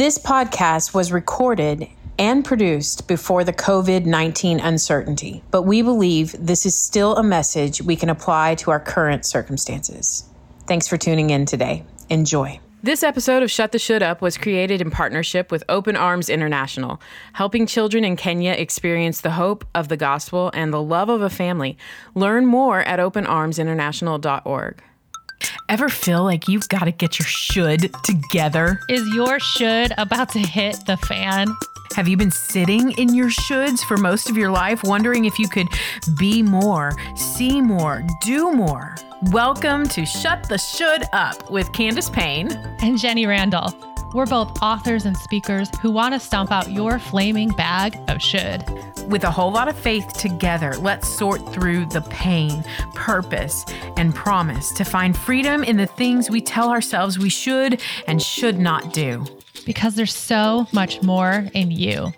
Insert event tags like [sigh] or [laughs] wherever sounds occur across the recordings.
This podcast was recorded and produced before the COVID 19 uncertainty, but we believe this is still a message we can apply to our current circumstances. Thanks for tuning in today. Enjoy. This episode of Shut the Should Up was created in partnership with Open Arms International, helping children in Kenya experience the hope of the gospel and the love of a family. Learn more at openarmsinternational.org. Ever feel like you've got to get your should together? Is your should about to hit the fan? Have you been sitting in your shoulds for most of your life, wondering if you could be more, see more, do more? Welcome to Shut the Should Up with Candace Payne and Jenny Randle. We're both authors and speakers who want to stomp out your flaming bag of should. With a whole lot of faith together, let's sort through the pain, purpose, and promise to find freedom in the things we tell ourselves we should and should not do. Because there's so much more in you.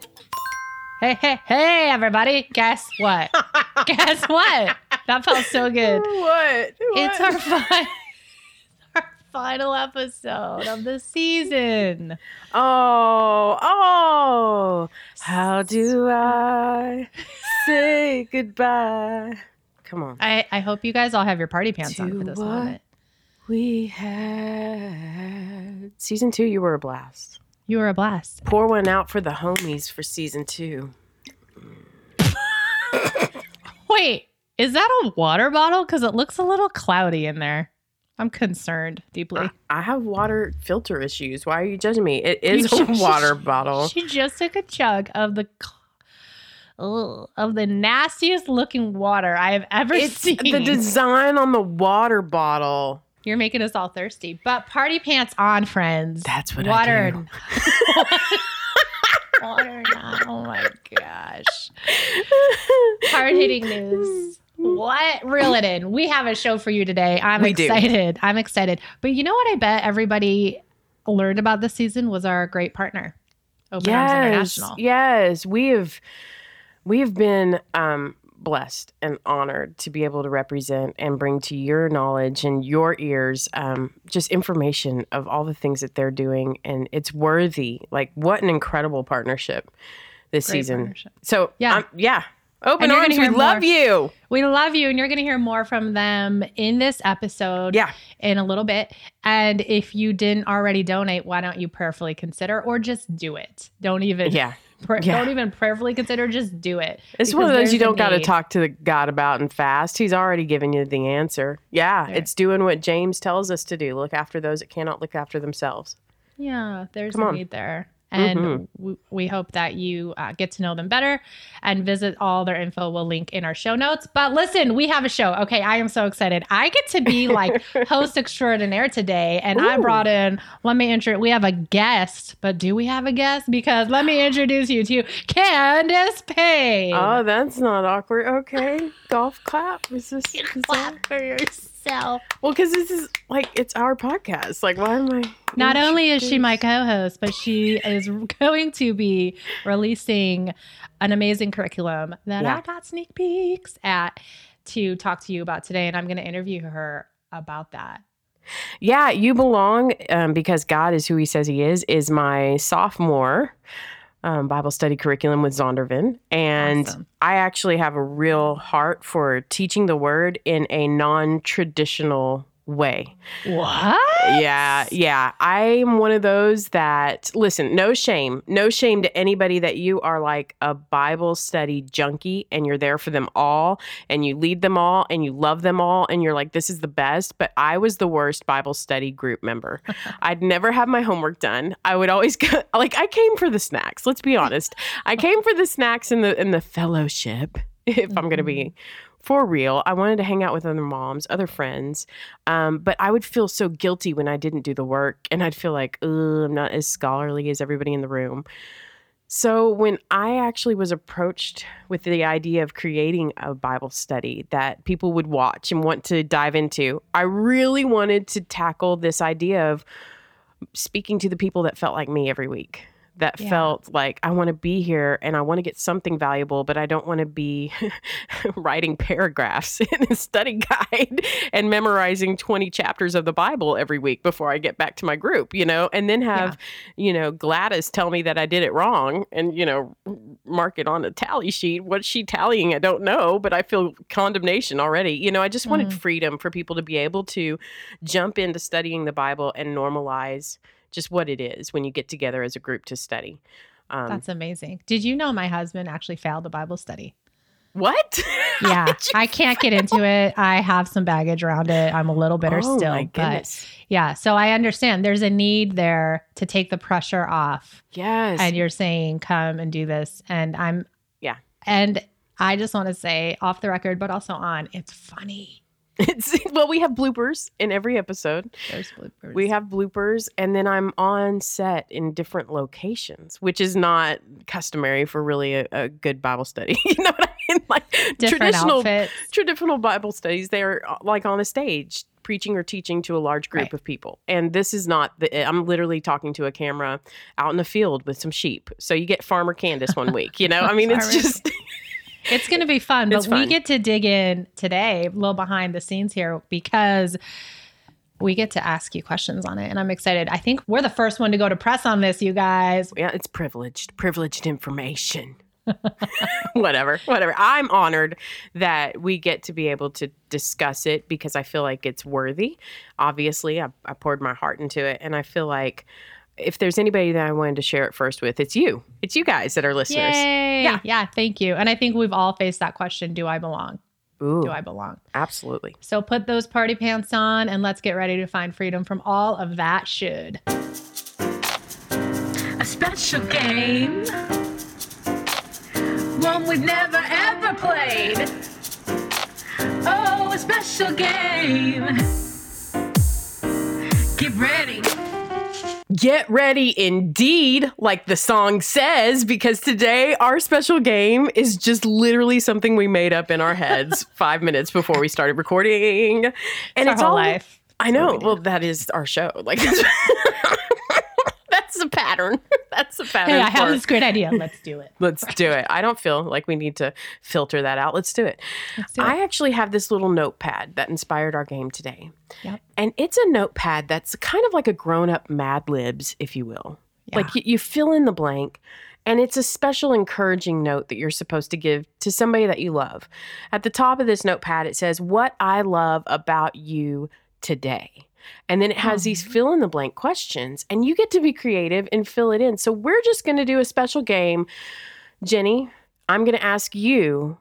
Hey, hey, hey, everybody. Guess what? [laughs] Guess what? That felt so good. What? what? It's our, fi- our final episode of the season. [laughs] Oh, oh. How do I say goodbye? Come on. I, I hope you guys all have your party pants to on for this what moment. We had season two, you were a blast. You were a blast. Pour one out for the homies for season two. [coughs] Wait, is that a water bottle? Because it looks a little cloudy in there. I'm concerned deeply. I, I have water filter issues. Why are you judging me? It is a [laughs] water bottle. She just took a chug of the ugh, of the nastiest looking water I have ever It's seen. the design on the water bottle. You're making us all thirsty. But party pants on, friends. That's what water. I do. [laughs] water not. Oh my gosh. [laughs] Hard hitting news. What? Reel it in. We have a show for you today. I'm We do. excited. I'm excited. But you know what I bet everybody learned about this season was our great partner, Open Arms yes, International. yes, we have we have been um, blessed and honored to be able to represent and bring to your knowledge and your ears um, just information of all the things that they're doing, and it's worthy. Like, what an incredible partnership this Great season. partnership. So, Yeah. um, yeah, open And arms. We love more. you. We love you, and you're going to hear more from them in this episode Yeah, in a little bit. And if you didn't already donate, why don't you prayerfully consider or just do it? Don't even yeah. pray- Yeah. don't even prayerfully consider, just do it. It's one of those you don't got to talk to God about and fast. He's already given you the answer. Yeah, Yeah. it's doing what James tells us to do. Look after those that cannot look after themselves. Yeah, there's Come a on. need there. And Mhm. we, we hope that you uh, get to know them better and visit all their info. We'll link in our show notes. But listen, we have a show. Okay, I am so excited. I get to be like [laughs] host extraordinaire today. And I brought in, let me introduce, we have a guest, but do we have a guest? Because let me introduce you to Candace Payne. Oh, that's not awkward. Okay, golf clap. Is this? is that- Clap for yourself. Well, because this is like it's our podcast. Like, why am I? Not only is she my co-host, but she is going to be releasing an amazing curriculum that Yeah. I got sneak peeks at to talk to you about today, and I'm going to interview her about that. Yeah, you belong um, because God is who He says He is. Is my sophomore um, Bible study curriculum with Zondervan, and Awesome. I actually have a real heart for teaching the Word in a non-traditional way. What? Yeah, yeah. I'm one of those that listen, no shame. No shame to anybody that you are like a Bible study junkie and you're there for them all and you lead them all and you love them all and you're like this is the best, but I was the worst Bible study group member. [laughs] I'd never have my homework done. I would always go [laughs] like I came for the snacks. Let's be honest. I came for the snacks and the and the fellowship [laughs] if I'm going to be mm-hmm. For real. I wanted to hang out with other moms, other friends. Um, but I would feel so guilty when I didn't do the work, and I'd feel like, I'm not as scholarly as everybody in the room. So when I actually was approached with the idea of creating a Bible study that people would watch and want to dive into, I really wanted to tackle this idea of speaking to the people that felt like me every week. That Yeah. felt like I want to be here and I want to get something valuable, but I don't want to be [laughs] writing paragraphs [laughs] in a study guide and memorizing 20 chapters of the Bible every week before I get back to my group, you know, and then have, you know, Gladys tell me that I did it wrong and, you know, mark it on a tally sheet. What's she tallying? I don't know, but I feel condemnation already. You know, I just wanted Mhm. freedom for people to be able to jump into studying the Bible and normalize just what it is when you get together as a group to study. Um, That's amazing. Did you know my husband actually failed a Bible study? what? [laughs] Yeah, I can't get into it. I have some baggage around it. I'm a little bitter oh, still, my but yeah. So I understand there's a need there to take the pressure off, Yes. and you're saying come and do this, and I'm Yeah. and I just want to say off the record, but also on, it's funny. It's, [laughs] well, we have bloopers in every episode. There's bloopers. We have bloopers, and then I'm on set in different locations, which is not customary for really a, a good Bible study. [laughs] you know what I mean? Like different traditional outfits. traditional Bible studies, they're uh, like on a stage preaching or teaching to a large group Right. of people. And this is not the I'm literally talking to a camera out in the field with some sheep. So you get Farmer Candace one week, you know? I mean, it's just It's going to be fun, but It's we get to dig in today, a little behind the scenes here, because we get to ask you questions on it. And I'm excited. I think we're the first one to go to press on this, you guys. yeah, it's privileged, privileged information. [laughs] whatever, whatever. I'm honored that we get to be able to discuss it because I feel like it's worthy. Obviously, I, I poured my heart into it, and I feel like if there's anybody that I wanted to share it first with, it's you. It's you guys that are listeners. Yay. Yeah. Yeah. Thank you. And I think we've all faced that question Do I belong? Ooh, Do I belong? absolutely. So put those party pants on and let's get ready to find freedom from all of that should. a special game. One we've never ever played. Oh, a special game. Get ready. Get ready indeed, like the song says, because today our special game is just literally something we made up in our heads [laughs] five minutes before we started recording. And It's our whole all life. I know. we. Well, that is our show. Like [laughs] the pattern. [laughs] That's a pattern. Hey, I have this great idea. Let's do it. [laughs] Let's do it. I don't feel like we need to filter that out. Let's do it. Let's do it. I actually have this little notepad that inspired our game today. Yep. And it's a notepad that's kind of like a grown up Mad Libs, if you will. Like you, you fill in the blank, and it's a special encouraging note that you're supposed to give to somebody that you love. At the top of this notepad, it says, What I love about you today. And then it has these mm-hmm. fill in the blank questions, and you get to be creative and fill it in. So we're just going to do a special game. Jenny, I'm going to ask you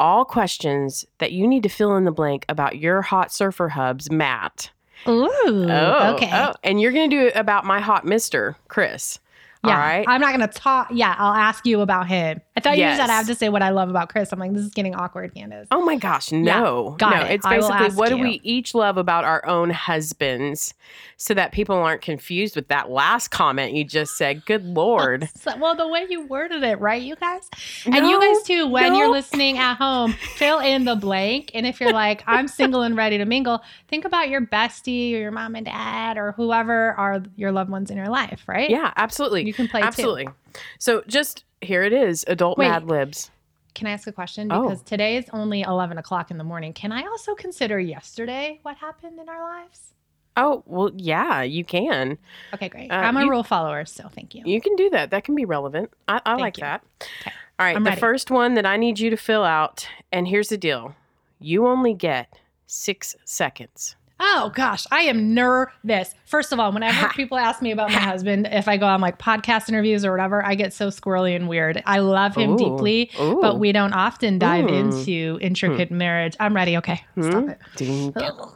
all questions that you need to fill in the blank about your hot surfer hubs, Matt. Ooh. Oh, okay. oh, and you're going to do it about my hot mister, Chris. Yeah. All right. I'm not going to talk. Yeah. I'll ask you about him. I thought you said I have to say what I love about Chris. I'm like, this is getting awkward, Candace. Oh my gosh, no. got no, it. it's basically what do we each love about our own husbands so that people aren't confused with that last comment you just said. Good Lord. [laughs] So- well, the way you worded it, right, you guys? And you guys too, when you're listening at home, fill in the blank. And if you're like, [laughs] I'm single and ready to mingle, think about your bestie or your mom and dad or whoever are your loved ones in your life, right? Yeah, absolutely. You can play too. Absolutely. So just here it is, adult Wait. Mad Libs. Can I ask a question? Oh. Because today is only 11 o'clock in the morning. Can I also consider yesterday what happened in our lives? Oh, well, yeah, you can. Okay, great. Uh, I'm a you- rule follower, so thank you. You can do that. That can be relevant. I, I like you. that. Okay. All right. I'm the ready. first one that I need you to fill out, and here's the deal you only get six seconds. Oh gosh, I am nervous. First of all, whenever people ask me about my husband, if I go on like podcast interviews or whatever, I get so squirrely and weird. I love him Ooh. deeply, Ooh. but we don't often dive Ooh. into intricate marriage. I'm ready. Okay, stop Hmm? it. Do we,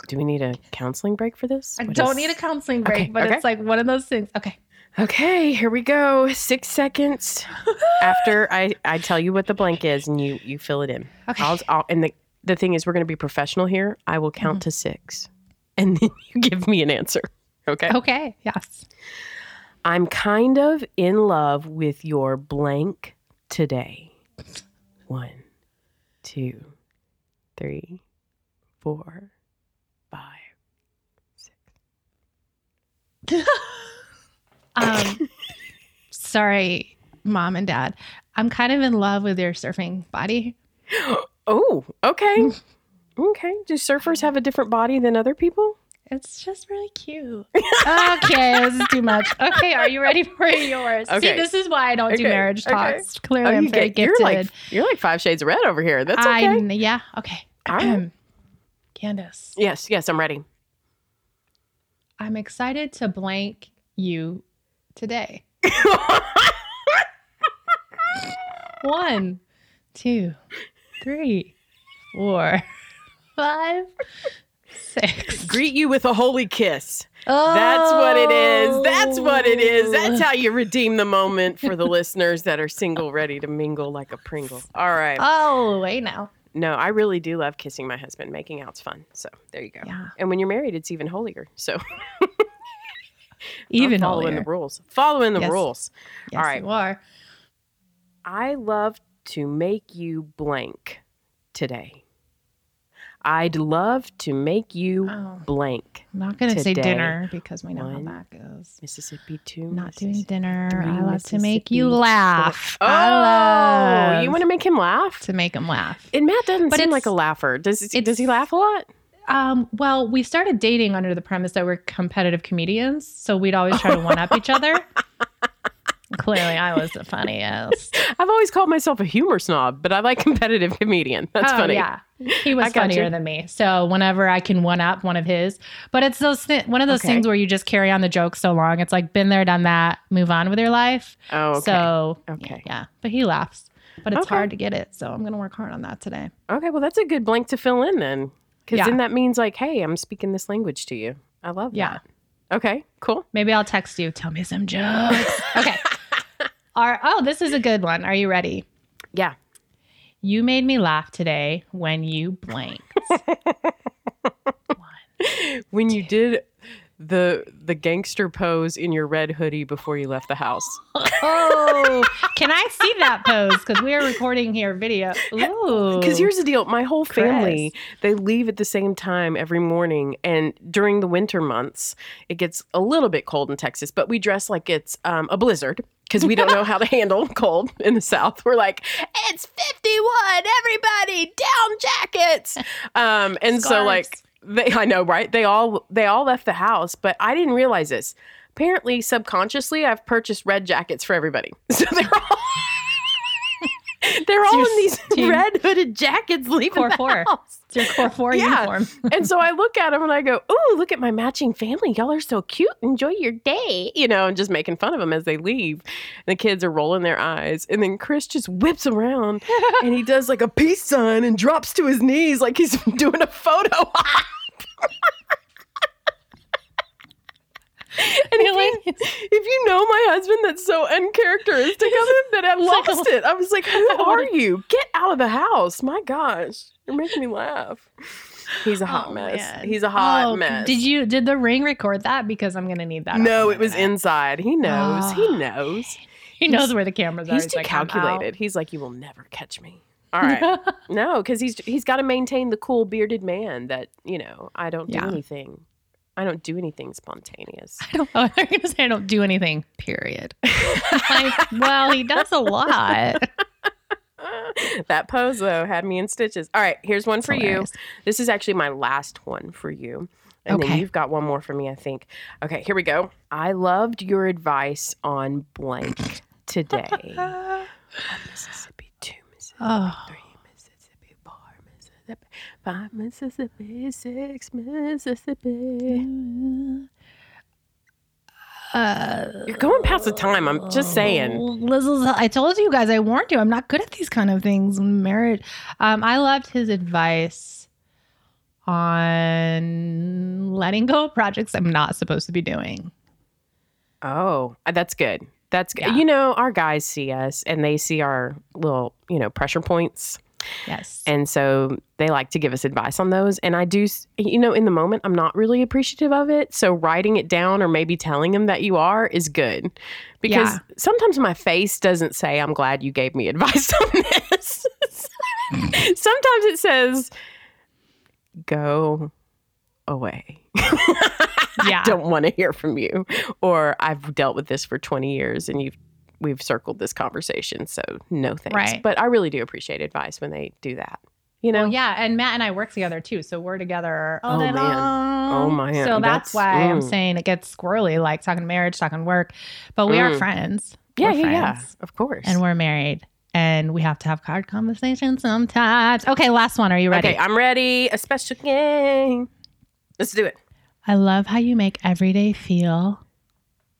do we need a counseling break for this? I don't is- need a counseling break, Okay, but okay. it's like one of those things. Okay. Okay, here we go. Six seconds after [laughs] I, I tell you what the blank is, and you you fill it in. Okay. I'll, I'll, and the the thing is, we're going to be professional here. I will count Mm-hmm. to six, and then [laughs] you give me an answer. Okay. Okay. Yes. I'm kind of in love with your blank today. One, two, three, four, five, six. [laughs] Um, Sorry, mom and dad. I'm kind of in love with your surfing body. [gasps] Oh, okay. [laughs] Okay. Do surfers um, have a different body than other people? It's just really cute. okay, this is too much. Okay, are you ready for yours? Okay. See, this is why I don't do Okay, marriage okay. talks. Clearly, oh, I'm you very get- gifted. you're like you're like five shades of red over here. That's okay. I'm- yeah. Okay. All right. Candace, yes, yes, I'm ready. I'm excited to blank you today. [laughs] One, two, three, four, five, six. Greet you with a holy kiss. Oh. That's what it is. That's what it is. That's oh. how you redeem the moment for the [laughs] listeners that are single, ready to mingle like a Pringle. All right. Oh, wait now. No, I really do love kissing my husband. Making out's fun. So there you go. Yeah. And when you're married, it's even holier. So [laughs] Even I'm following holier. the rules. Following the Yes. rules. Yes, All right. you are. I love to make you blank today. I'd love to make you Oh. blank. I'm not going to say dinner because we know One, how that goes. Mississippi two. Not doing dinner. three, I love to make you laugh. four. I Oh, love you want to make him laugh? to make him laugh. And Matt doesn't But seem like a laugher. Does he, does he laugh a lot? Um, well, we started dating under the premise that we're competitive comedians, so we'd always try to one up each other. [laughs] Clearly, I was the funniest. [laughs] I've always called myself a humor snob, but I like competitive comedian. [laughs] That's oh, funny. Yeah, he was funnier you. than me. So whenever I can one up one of his, but it's those thi- one of those Okay. things where you just carry on the joke so long. It's like been there, done that, move on with your life. Oh, okay. So Okay. yeah, but he laughs. But it's Okay. hard to get it, so I'm gonna work hard on that today. okay, well, that's a good blank to fill in then. Because Yeah. then that means, like, hey, I'm speaking this language to you. I love Yeah. that. Okay, cool. Maybe I'll text you. Tell me some jokes. [laughs] okay. Are, oh, this is a good one. Are you ready? Yeah. You made me laugh today when you blanked. [laughs] When you did the the gangster pose in your red hoodie before you left the house. oh, can I see that pose? Because we are recording here video. Ooh. Because here's the deal my whole family, Chris. they leave at the same time every morning. And during the winter months, it gets a little bit cold in Texas, but we dress like it's um, a blizzard because we don't know how to [laughs] handle cold in the South. We're like, it's 51, everybody, down jackets. Um, and so, like, they, I know, right? They all they all left the house, but I didn't realize this. Apparently, subconsciously, I've purchased red jackets for everybody. [laughs] So they're all [laughs] they're all in these team. [laughs] red hooded jackets [laughs] leaving Core the four. house. It's your core four Yeah. uniform. and so I look at them and I go, "Ooh, look at my matching family! Y'all are so cute. Enjoy your day," you know, and just making fun of them as they leave. And the kids are rolling their eyes, and then Chris just whips around and he does like a peace sign and drops to his knees like he's doing a photo op. And you, like- if know my husband, that's so uncharacteristic of him that I [laughs] lost it. I was like, "Who [laughs] are you? Get out of the house!" My gosh, you're making me laugh. He's a hot Oh, mess. man. He's a hot Oh, mess. Did you did the ring record that? Because I'm gonna need that. No, it was minute. inside. He knows. he Ah. knows. He knows where the cameras are. He's too like, calculated. He's like, you will never catch me. All right. [laughs] no, because he's he's got to maintain the cool bearded man that you know. I don't do anything. I don't do anything spontaneous. I don't [laughs] know. They're gonna say I don't do anything. Period. like, well, he does a lot. [laughs] that pose though had me in stitches. All right, here's one for you. This is actually my last one for you. And then Okay. you've got one more for me, I think. Okay, here we go. I loved your advice on blank today. [laughs] Mississippi, two Mississippi, Oh. three Mississippi, five Mississippi, six Mississippi. Uh, You're going past the time. I'm just saying. This is, I told you guys, I warned you. I'm not good at these kind of things. Married. Um, I loved his advice on letting go of projects I'm not supposed to be doing. Oh, uh, that's good. That's good. Yeah. You know, our guys see us and they see our little, you know, pressure points. Yes. And so they like to give us advice on those. And I do, you know, in the moment, I'm not really appreciative of it. So writing it down or maybe telling them that you are is good because Yeah. sometimes my face doesn't say, I'm glad you gave me [laughs] advice on this. [laughs] sometimes it says, go away. [laughs] yeah. Don't want to hear from you. Or I've dealt with this for 20 years and you've we've circled this conversation. So no thanks. Right. But I really do appreciate advice when they do that. You know? Well, yeah, and Matt and I work together too, so we're together all Oh, day man. long. Oh, man. So that's, That's- why I'm mm. saying it gets squirrely, like talking marriage, talking work. But we are Mm. friends. yeah, We're yeah, yeah. Of course. and we're married, and we have to have hard conversations sometimes. Okay, last one. Are you ready? Okay, I'm ready. A special game. Let's do it. I love how you make every day feel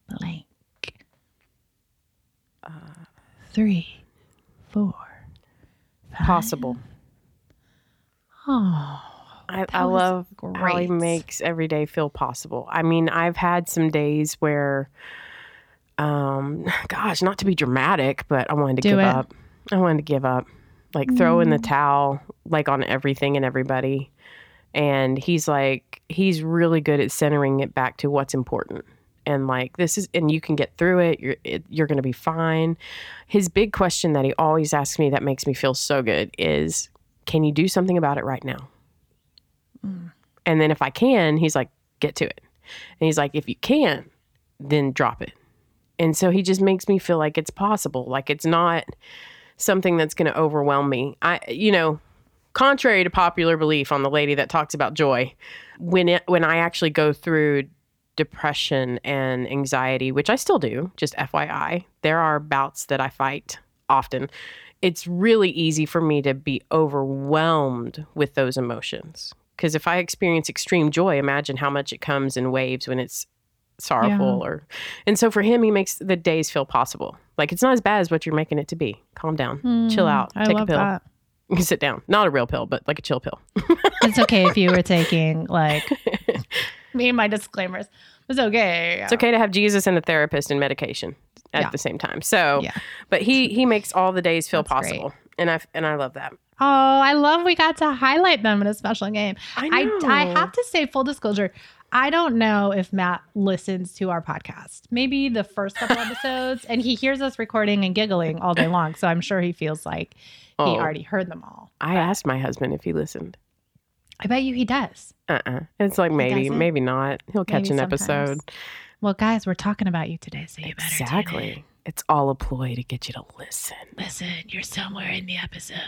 blank. Uh, Three, four, five. Possible. Oh, I, I love how he makes every day feel possible. I mean, I've had some days where, um, [sighs] gosh, not to be dramatic, but I wanted to Do give it. up. I wanted to give up, like throw in the Mm. towel, like on everything and everybody. And he's like, he's really good at centering it back to what's important. And like this is, and you can get through it. You're it, you're going to be fine. His big question that he always asks me that makes me feel so good is, can you do something about it right now? Mm. And then if I can, he's like, get to it. And he's like, if you can, then drop it. And so he just makes me feel like it's possible. Like it's not something that's going to overwhelm me. I, you know, contrary to popular belief on the lady that talks about joy, when it, when I actually go through depression and anxiety, which I still do, just FYI, there are bouts that I fight often. It's really easy for me to be overwhelmed with those emotions. Because if I experience extreme joy, imagine how much it comes in waves when it's sorrowful or and so for him he makes the days feel possible. Like it's not as bad as what you're making it to be. Calm down. Chill Mm, out. I take a pill. that. you [laughs] sit down. Not a real pill but like a chill pill. It's okay if you were [laughs] taking like [laughs] me and my disclaimers. It's okay. it's okay to have jesus and a therapist and medication at Yeah. the same time so Yeah. but he he makes all the days feel That's great. possible and i and i love that Oh, I love we got to highlight them in a special game. i I, know. I have to say, full disclosure, I don't know if Matt listens to our podcast. Maybe the first couple [laughs] episodes, and he hears us recording and giggling all day long. So I'm sure he feels like he Oh. already heard them all. i asked my husband if he listened I bet you he does. Uh-uh it's like maybe maybe not he'll catch Maybe an episode. Well, guys, we're talking about you today, so you better exactly it's all a ploy to get you to listen Listen, you're somewhere in the episode.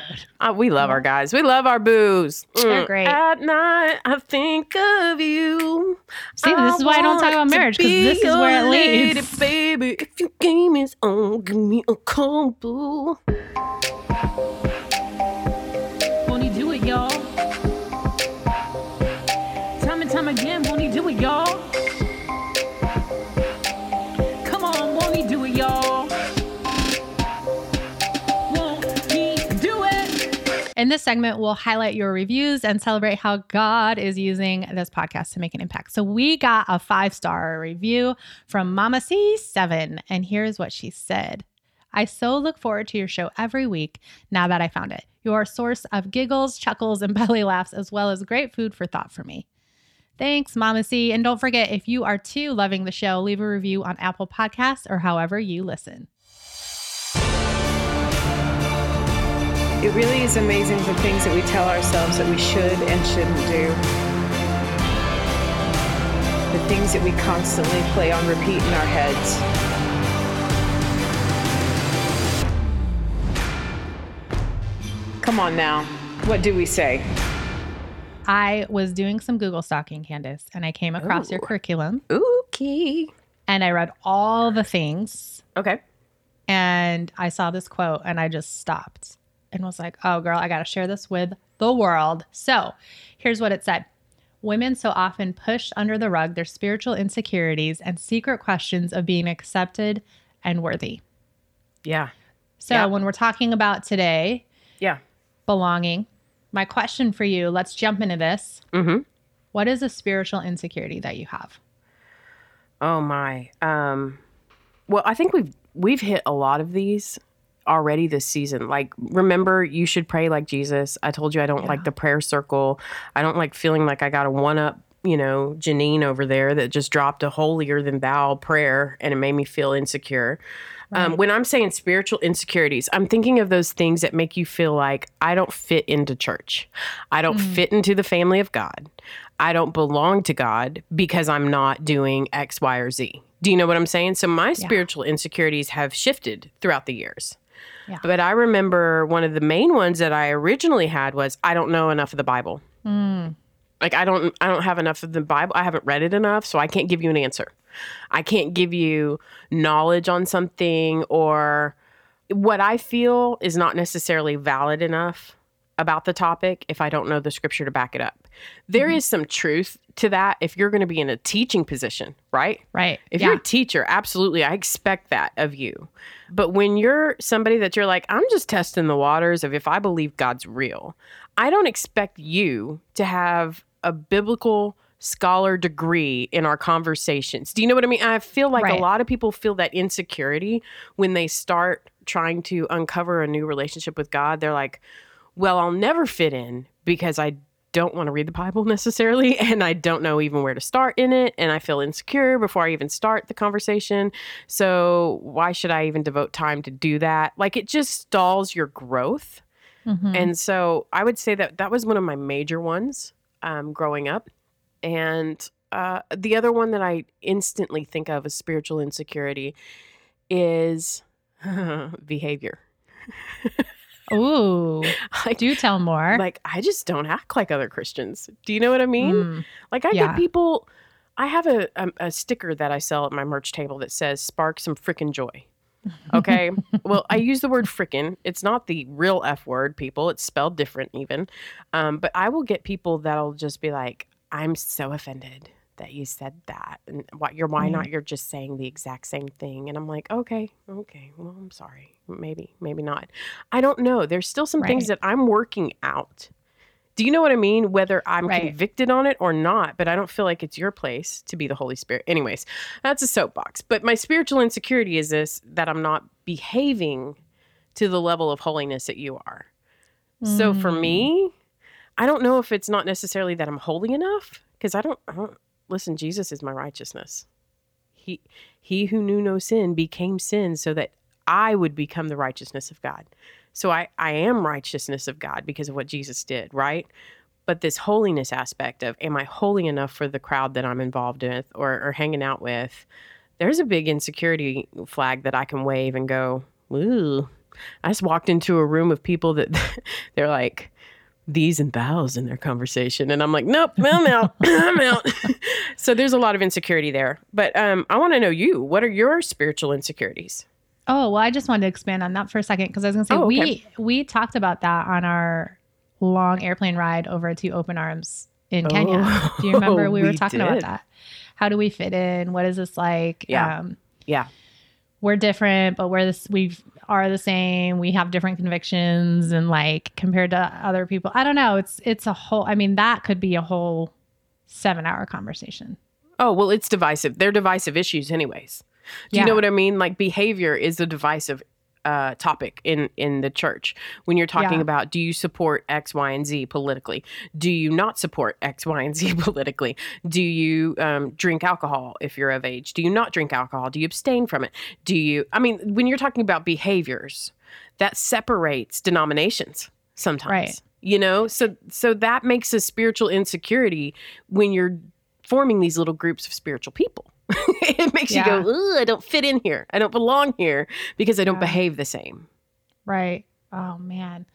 Uh, we love our guys. We love our boos. They're Mm. great. At night, I think of you. See, this is why I don't talk about marriage to marriage, 'cause be this is where it your lady, leads. baby. If your game is on, give me a call, boo. Time again, won't he do it, y'all? Come on, won't he do it, y'all? Won't he do it? In this segment, we'll highlight your reviews and celebrate how God is using this podcast to make an impact. So, we got a five star review from Mama C7, and here's what she said I so look forward to your show every week now that I found it. You're a source of giggles, chuckles, and [laughs] belly laughs, as well as great food for thought for me. Thanks, Mama C. And don't forget, if you are too loving the show, leave a review on Apple Podcasts or however you listen. It really is amazing the things that we tell ourselves that we should and shouldn't do. The things that we constantly play on repeat in our heads. Come on now. What do we say? I was doing some Google stalking, Candace, and I came across your curriculum Okay. and I read all the things Okay. and I saw this quote and I just stopped and was like, oh, girl, I got to share this with the world. So here's what it said Women so often push under the rug their spiritual insecurities and secret questions of being accepted and worthy. Yeah. So Yeah. when we're talking about today, Yeah. belonging, my question for you, let's jump into this. Mm-hmm. What is a spiritual insecurity that you have? Oh my. Um. Well, I think we've we've hit a lot of these already this season. Like, remember, you should pray like Jesus. I told you I don't like the prayer circle. I don't like feeling like I got a one up. You know, Janine over there that just dropped a holier than thou prayer, and it made me feel insecure. Um, when I'm saying spiritual insecurities, I'm thinking of those things that make you feel like I don't fit into church. I don't Mm. fit into the family of God. I don't belong to God because I'm not doing X, Y, or Z. Do you know what I'm saying? So my spiritual insecurities have shifted throughout the years. Yeah. But I remember one of the main ones that I originally had was I don't know enough of the Bible. Mm. Like I don't I don't have enough of the Bible. I haven't read it enough, so I can't give you an answer. I can't give you knowledge on something or what I feel is not necessarily valid enough about the topic if I don't know the scripture to back it up. There Mm-hmm. is some truth to that if you're going to be in a teaching position, right? Right. If yeah. you're a teacher, absolutely, I expect that of you. But when you're somebody that you're like, I'm just testing the waters of if I believe God's real, I don't expect you to have a biblical scholar degree in our conversations. Do you know what I mean? I feel like Right. a lot of people feel that insecurity when they start trying to uncover a new relationship with God. They're like, well, I'll never fit in because I don't want to read the Bible [laughs] necessarily, and I don't know even where to start in it, and I feel insecure before I even start the conversation. So, why should I even devote time to do that? Like, it just stalls your growth. Mhm. And so, I would say that that was one of my major ones um, growing up. And uh, the other one that I instantly think of as spiritual insecurity is [laughs] behavior. Ooh. [laughs] Like, Do tell more. like I just don't act like other Christians. Do you know what I mean? Mm. Like I Yeah. get people. I have a, a a sticker that I sell at my merch table that says "Spark some frickin' joy." Okay. [laughs] well, I use the word frickin'. It's not the real f word, people. It's spelled different, even. Um, but I will get people that'll just be like, "I'm so offended." That you said that, and why you're why not? You're just saying the exact same thing, and I'm like, okay, okay, well, I'm sorry, maybe, maybe not. I don't know. There's still some things that I'm working out. Do you know what I mean? Whether I'm Right. convicted on it or not, but I don't feel like it's your place to be the Holy Spirit. Anyways, that's a soapbox. But my spiritual insecurity is this that I'm not behaving to the level of holiness that you are. So for Mm. me, I don't know if it's not necessarily that I'm holy enough because I don't, I don't listen, Jesus is my righteousness. He he who knew no sin became sin so that I would become the righteousness of God. So I, I am righteousness of God because of what Jesus did, right? But this holiness aspect of am I holy enough for the crowd that I'm involved with or, or hanging out with? There's a big insecurity flag that I can wave and go, ooh. I just walked into a room of people that [laughs] they're like these and thous in their conversation. And I'm like, nope, I'm out. [laughs] I'm out. [laughs] so there's a lot of insecurity there. But um, I want to know you. What are your spiritual insecurities? Oh, well, I just wanted to expand on that for a second because I was going to say Oh, we okay. we talked about that on our long airplane ride over to Open Arms in Kenya. Oh, Do you remember [laughs] we were we talking about that? How do we fit in? What is this like? Yeah. Um, Yeah. we're different, but we're this we are the same. We have different convictions and like compared to other people. I don't know. It's it's a whole I mean, that could be a whole seven hour conversation. Oh, well, it's divisive. They're divisive issues, anyways. Do you know what I mean? Like behavior is a divisive uh, topic in in the church when you're talking Yeah. about do you support X, Y, and Z politically? Do you not support X, Y, and Z [laughs] politically? Do you um, drink alcohol if you're of age? Do you not drink alcohol? Do you abstain from it? Do you? I mean, when you're talking about behaviors, that separates denominations sometimes. Right. You know, so so that makes a spiritual insecurity when you're forming these little groups of spiritual people. [laughs] it makes Yeah. you go, I don't fit in here. I don't belong here because I don't Yeah. behave the same. Right. Oh man.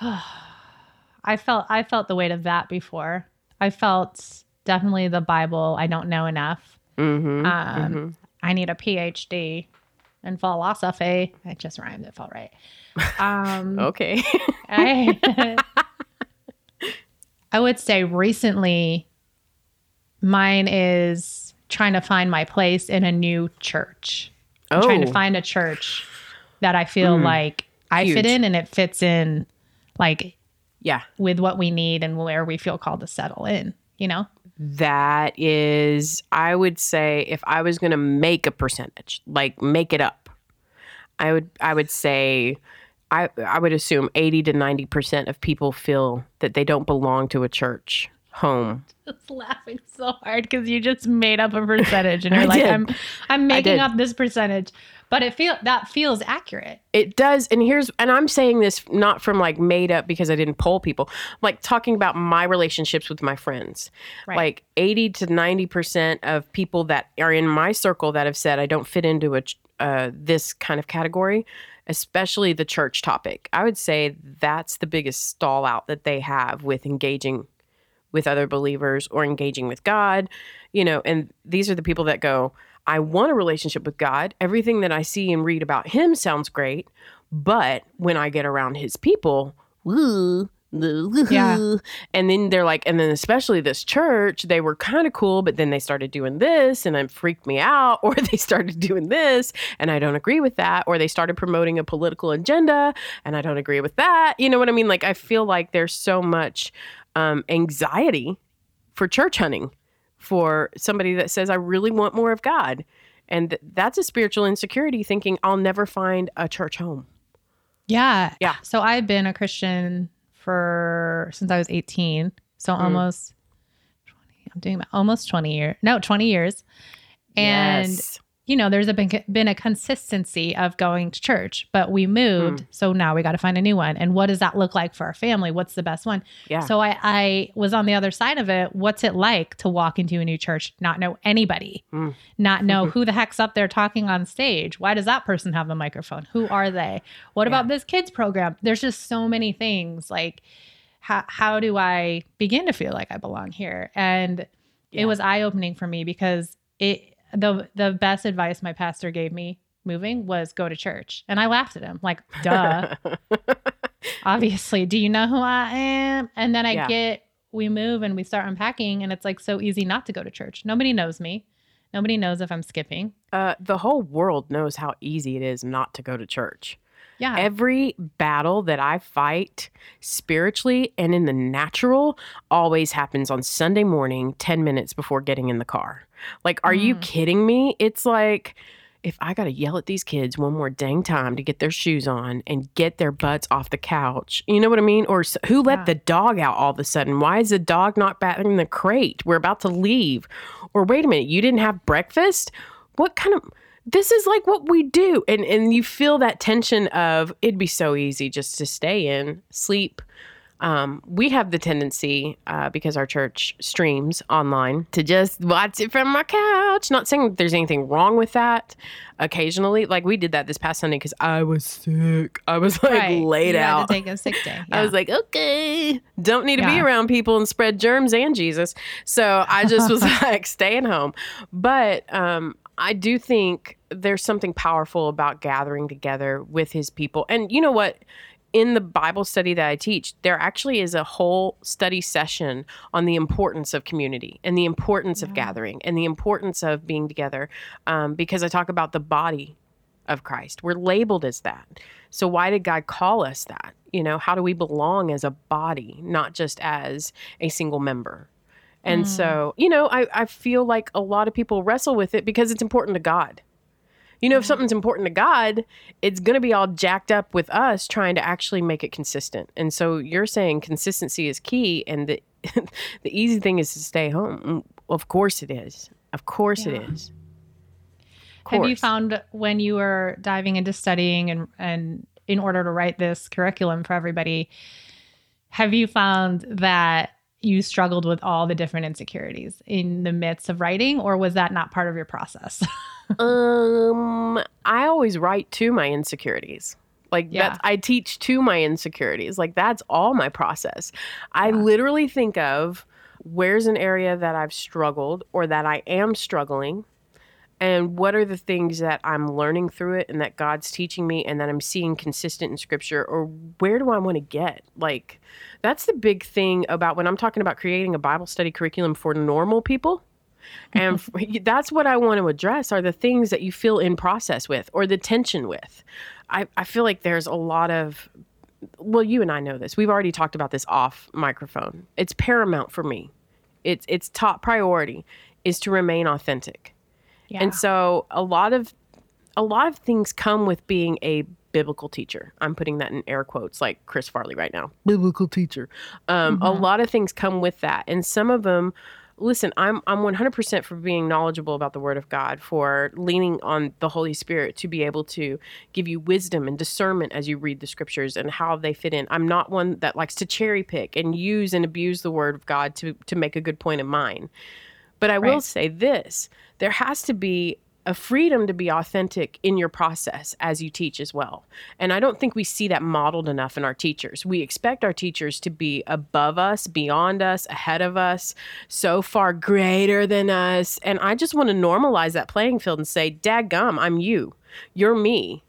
[sighs] I felt I felt the weight of that before. I felt definitely the Bible. I don't know enough. Mm-hmm. Um, I need a PhD in philosophy. It just rhymed. It felt right. Um, [laughs] Okay. I, [laughs] I would say recently, mine is trying to find my place in a new church. I'm oh, trying to find a church that I feel Mm. like I Huge. fit in and it fits in like yeah. with what we need and where we feel called to settle in, you know? That is, I would say, if I was going to make a percentage, like make it up, I would, I would say, I, I would assume eighty to ninety percent of people feel that they don't belong to a church home. just laughing so hard because you just made up a percentage and you're [laughs] like, did. I'm I'm making up this percentage. But it feel that feels accurate. It does. And here's, and I'm saying this not from like made up because I didn't poll people, like talking about my relationships with my friends. Right. Like 80 to 90% of people that are in my circle that have said I don't fit into a, uh, this kind of category, especially the church topic. I would say that's the biggest stall out that they have with engaging with other believers or engaging with God, you know, and these are the people that go, I want a relationship with God. Everything that I see and read about him sounds great, but when I get around his people, woo, Yeah. and then they're like, and then especially this church, they were kind of cool, but then they started doing this and it freaked me out, [laughs] or they started doing this and I don't agree with that, or they started promoting a political agenda and I don't agree with that. You know what I mean? Like, I feel like there's so much um, anxiety for church hunting for somebody that says, I really want more of God. And th- that's a spiritual insecurity thinking I'll never find a church home. Yeah. Yeah. So I've been a Christian for since I was 18. So Mm. almost 20, I'm doing my, almost 20 years. No, 20 years. And Yes. You know, there's a been, been a consistency of going to church, but we moved. So now we got to find a new one. And what does that look like for our family? What's the best one? yeah. So I, I was on the other side of it. What's it like to walk into a new church, not know anybody, Mm. not know [laughs] who the heck's up there talking on stage? Why does that person have the microphone? Who are they? What about this kids program? There's just so many things. Like, how how do I begin to feel like I belong here? And Yeah. it was eye opening for me because it the the best advice my pastor gave me moving was go to church, and I laughed at him like, duh. [laughs] Obviously do you know who i am? And then i Yeah. get we move and we start unpacking and it's like so easy not to go to church. Nobody knows me. Nobody knows if i'm skipping. Uh, the whole world knows how easy it is not to go to church. Yeah Every battle that I fight spiritually and in the natural always happens on Sunday morning, 10 minutes before getting in the car. Like, are you Mm. kidding me? It's like, if I got to yell at these kids one more dang time to get their shoes on and get their butts off the couch, you know what I mean? Or who let Yeah. the dog out all of a sudden? Why is the dog not back in the crate? We're about to leave. Or wait a minute, you didn't have breakfast? What kind of this is like what we do. And and you feel that tension of it'd be so easy just to stay in sleep. Um, we have the tendency uh, because our church streams online to just watch it from my couch. Not saying that there's anything wrong with that occasionally. Like we did that this past sunday because i was sick. I was like right. Laid you out. to take a sick day. [laughs] I was like, okay, don't need to be around people and spread germs and Jesus. So I just was [laughs] like, staying home. But um, I do think there's something powerful about gathering together with his people. And you know what? In the Bible study that I teach, there actually is a whole study session on the importance of community and the importance of gathering and the importance of being together um, because I talk about the body of Christ. We're labeled as that. So why did God call us that? You know, how do we belong as a body, not just as a single member? And Mm. so, you know, I, I feel like a lot of people wrestle with it because it's important to God. You know, if something's important to God, it's going to be all jacked up with us trying to actually make it consistent. And so you're saying consistency is key, and the [laughs] the easy thing is to stay home. Mm, Of course it is. Of course it Yeah. is. Of have you found when you were diving into studying and and in order to write this curriculum for everybody have you found that you struggled with all the different insecurities in the midst of writing or was that not part of your process [laughs] Um, I always write to my insecurities. Like Yeah. that's I teach to my insecurities. Like that's all my process. I Yeah. literally think of where's an area that I've struggled or that I am struggling and what are the things that I'm learning through it and that God's teaching me and that I'm seeing consistent in scripture or where do I want to get? Like that's the big thing about when I'm talking about creating a Bible study curriculum for normal people. And [laughs] [laughs] that's what I want to address are the things that you feel in process with or the tension with. I, I feel like there's a lot of, well, you and I know this. We've already talked about this off microphone. It's paramount for me. It's, it's top priority is to remain authentic. Yeah And so a lot of a lot of things come with being a biblical teacher. I'm putting that in air quotes, like Chris Farley right now. Biblical teacher. Um, A lot of things come with that, and some of them. Listen, I'm I'm 100% for being knowledgeable about the Word of God, for leaning on the Holy Spirit to be able to give you wisdom and discernment as you read the Scriptures and how they fit in. I'm not one that likes to cherry pick and use and abuse the Word of God to to make a good point of mine. But I will say this there has to be a freedom to be authentic in your process as you teach as well. And I don't think we see that modeled enough in our teachers. We expect our teachers to be above us, beyond us, ahead of us, so far greater than us. And I just want to normalize that playing field and say, Dadgum, I'm you. You're me.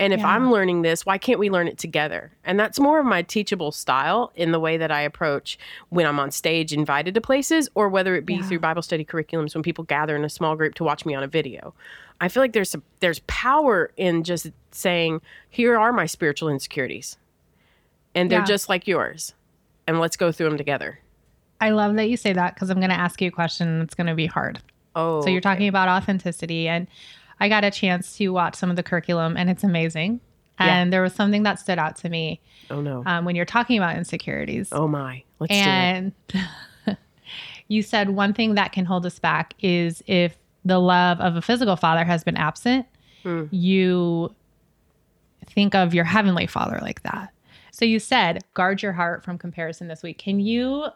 And if Yeah. I'm learning this, why can't we learn it together? And that's more of my teachable style in the way that I approach when I'm on stage invited to places or whether it be Yeah. through Bible study curriculums when people gather in a small group to watch me on a video. I feel like there's some, there's power in just saying, here are my spiritual insecurities. And they're Yeah. just like yours. And let's go through them together. I love that you say that because I'm going to ask you a question that's going to be hard. Oh. So you're talking about authenticity, and I got a chance to watch some of the curriculum, and it's amazing. Yeah. And there was something that stood out to me Oh no. um, when you're talking about insecurities. oh my. Let's do it. and [laughs] you said one thing that can hold us back is if the love of a physical father has been absent, Hmm. you think of your heavenly father like that. So you said guard your heart from comparison this week. Can you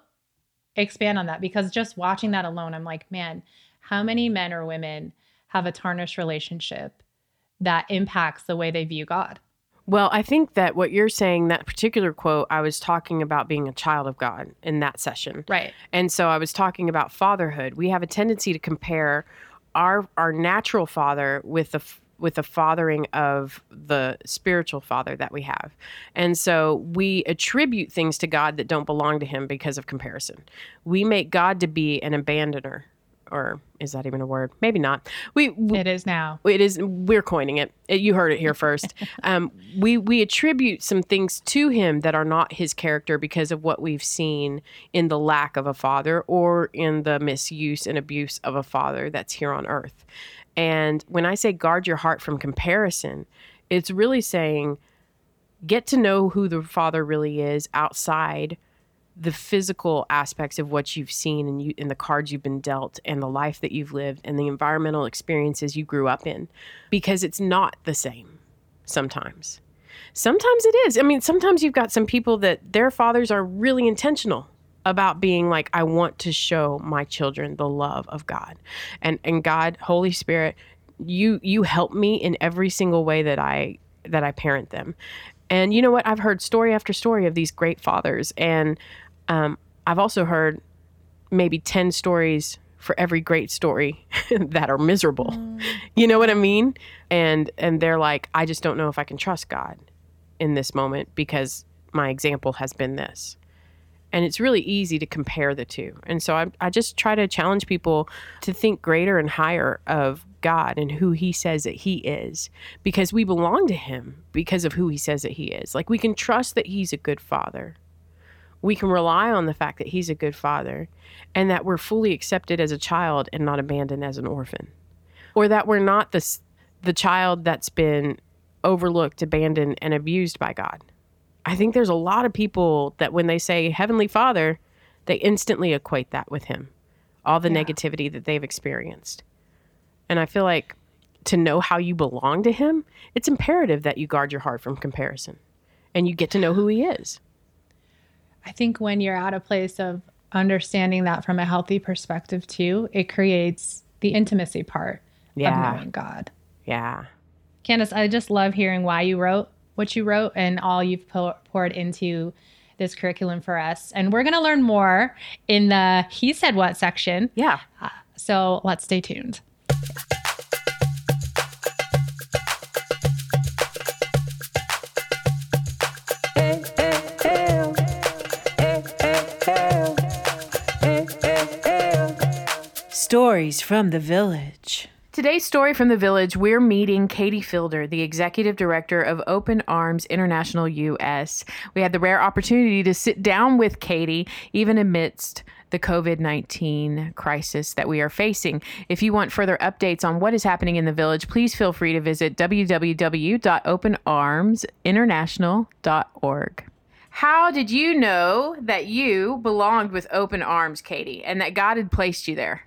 expand on that? Because just watching that alone, I'm like, man, how many men or women have a tarnished relationship that impacts the way they view God? Well, I think that what you're saying, that particular quote, I was talking about being a child of God in that session. Right. And so I was talking about fatherhood. We have a tendency to compare our our natural father with the with the fathering of the spiritual father that we have. And so we attribute things to God that don't belong to him because of comparison. We make God to be an abandoner or is that even a word? Maybe not. We, we It is now. it is we're coining it. It- You heard it here first. [laughs] um, we we attribute some things to him that are not his character because of what we've seen in the lack of a father or in the misuse and abuse of a father that's here on earth. And when I say guard your heart from comparison, it's really saying get to know who the father really is outside the physical aspects of what you've seen and you in the cards you've been dealt and the life that you've lived and the environmental experiences you grew up in because it's not the same sometimes. Sometimes it is. I mean sometimes you've got some people that their fathers are really intentional about being like i want to show my children the love of god. And and god holy spirit you you help me in every single way that i that i parent them. And you know what? I've heard story after story of these great fathers and um, i've also heard maybe 10 stories for every great story [laughs] that are miserable. You know what i mean? And and they're like i just don't know if i can trust god in this moment because my example has been this. And it's really easy to compare the two. And so I, I just try to challenge people to think greater and higher of god and who he says that he is because we belong to him because of who he says that he is. Like we can trust that he's a good father we can rely on the fact that he's a good father and that we're fully accepted as a child and not abandoned as an orphan. Or that we're not the the child that's been overlooked abandoned and abused by god. I think there's a lot of people that when they say heavenly father they instantly equate that with him all the Yeah. negativity that they've experienced. And i feel like to know how you belong to him it's imperative that you guard your heart from comparison and you get to know who he is I think when you're at a place of understanding that from a healthy perspective too, it creates the intimacy part Yeah. of knowing God. yeah Candace, I just love hearing why you wrote what you wrote and all you've pou- poured into this curriculum for us. And we're going to learn more in the He Said What section. yeah uh, So let's stay tuned. Stories from the Village. Today's story from the village, we're meeting Katie Fielder, the executive director of Open Arms International US. We had the rare opportunity to sit down with Katie, even amidst the COVID 19 crisis that we are facing. If you want further updates on what is happening in the village, please feel free to visit www.openarmsinternational.org. How did you know that you belonged with Open Arms, Katie, and that God had placed you there?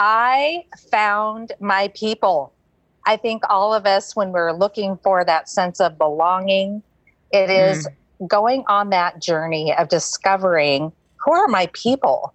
I found my people. I think all of us, when we're looking for that sense of belonging, it hmm. is going on that journey of discovering who are my people?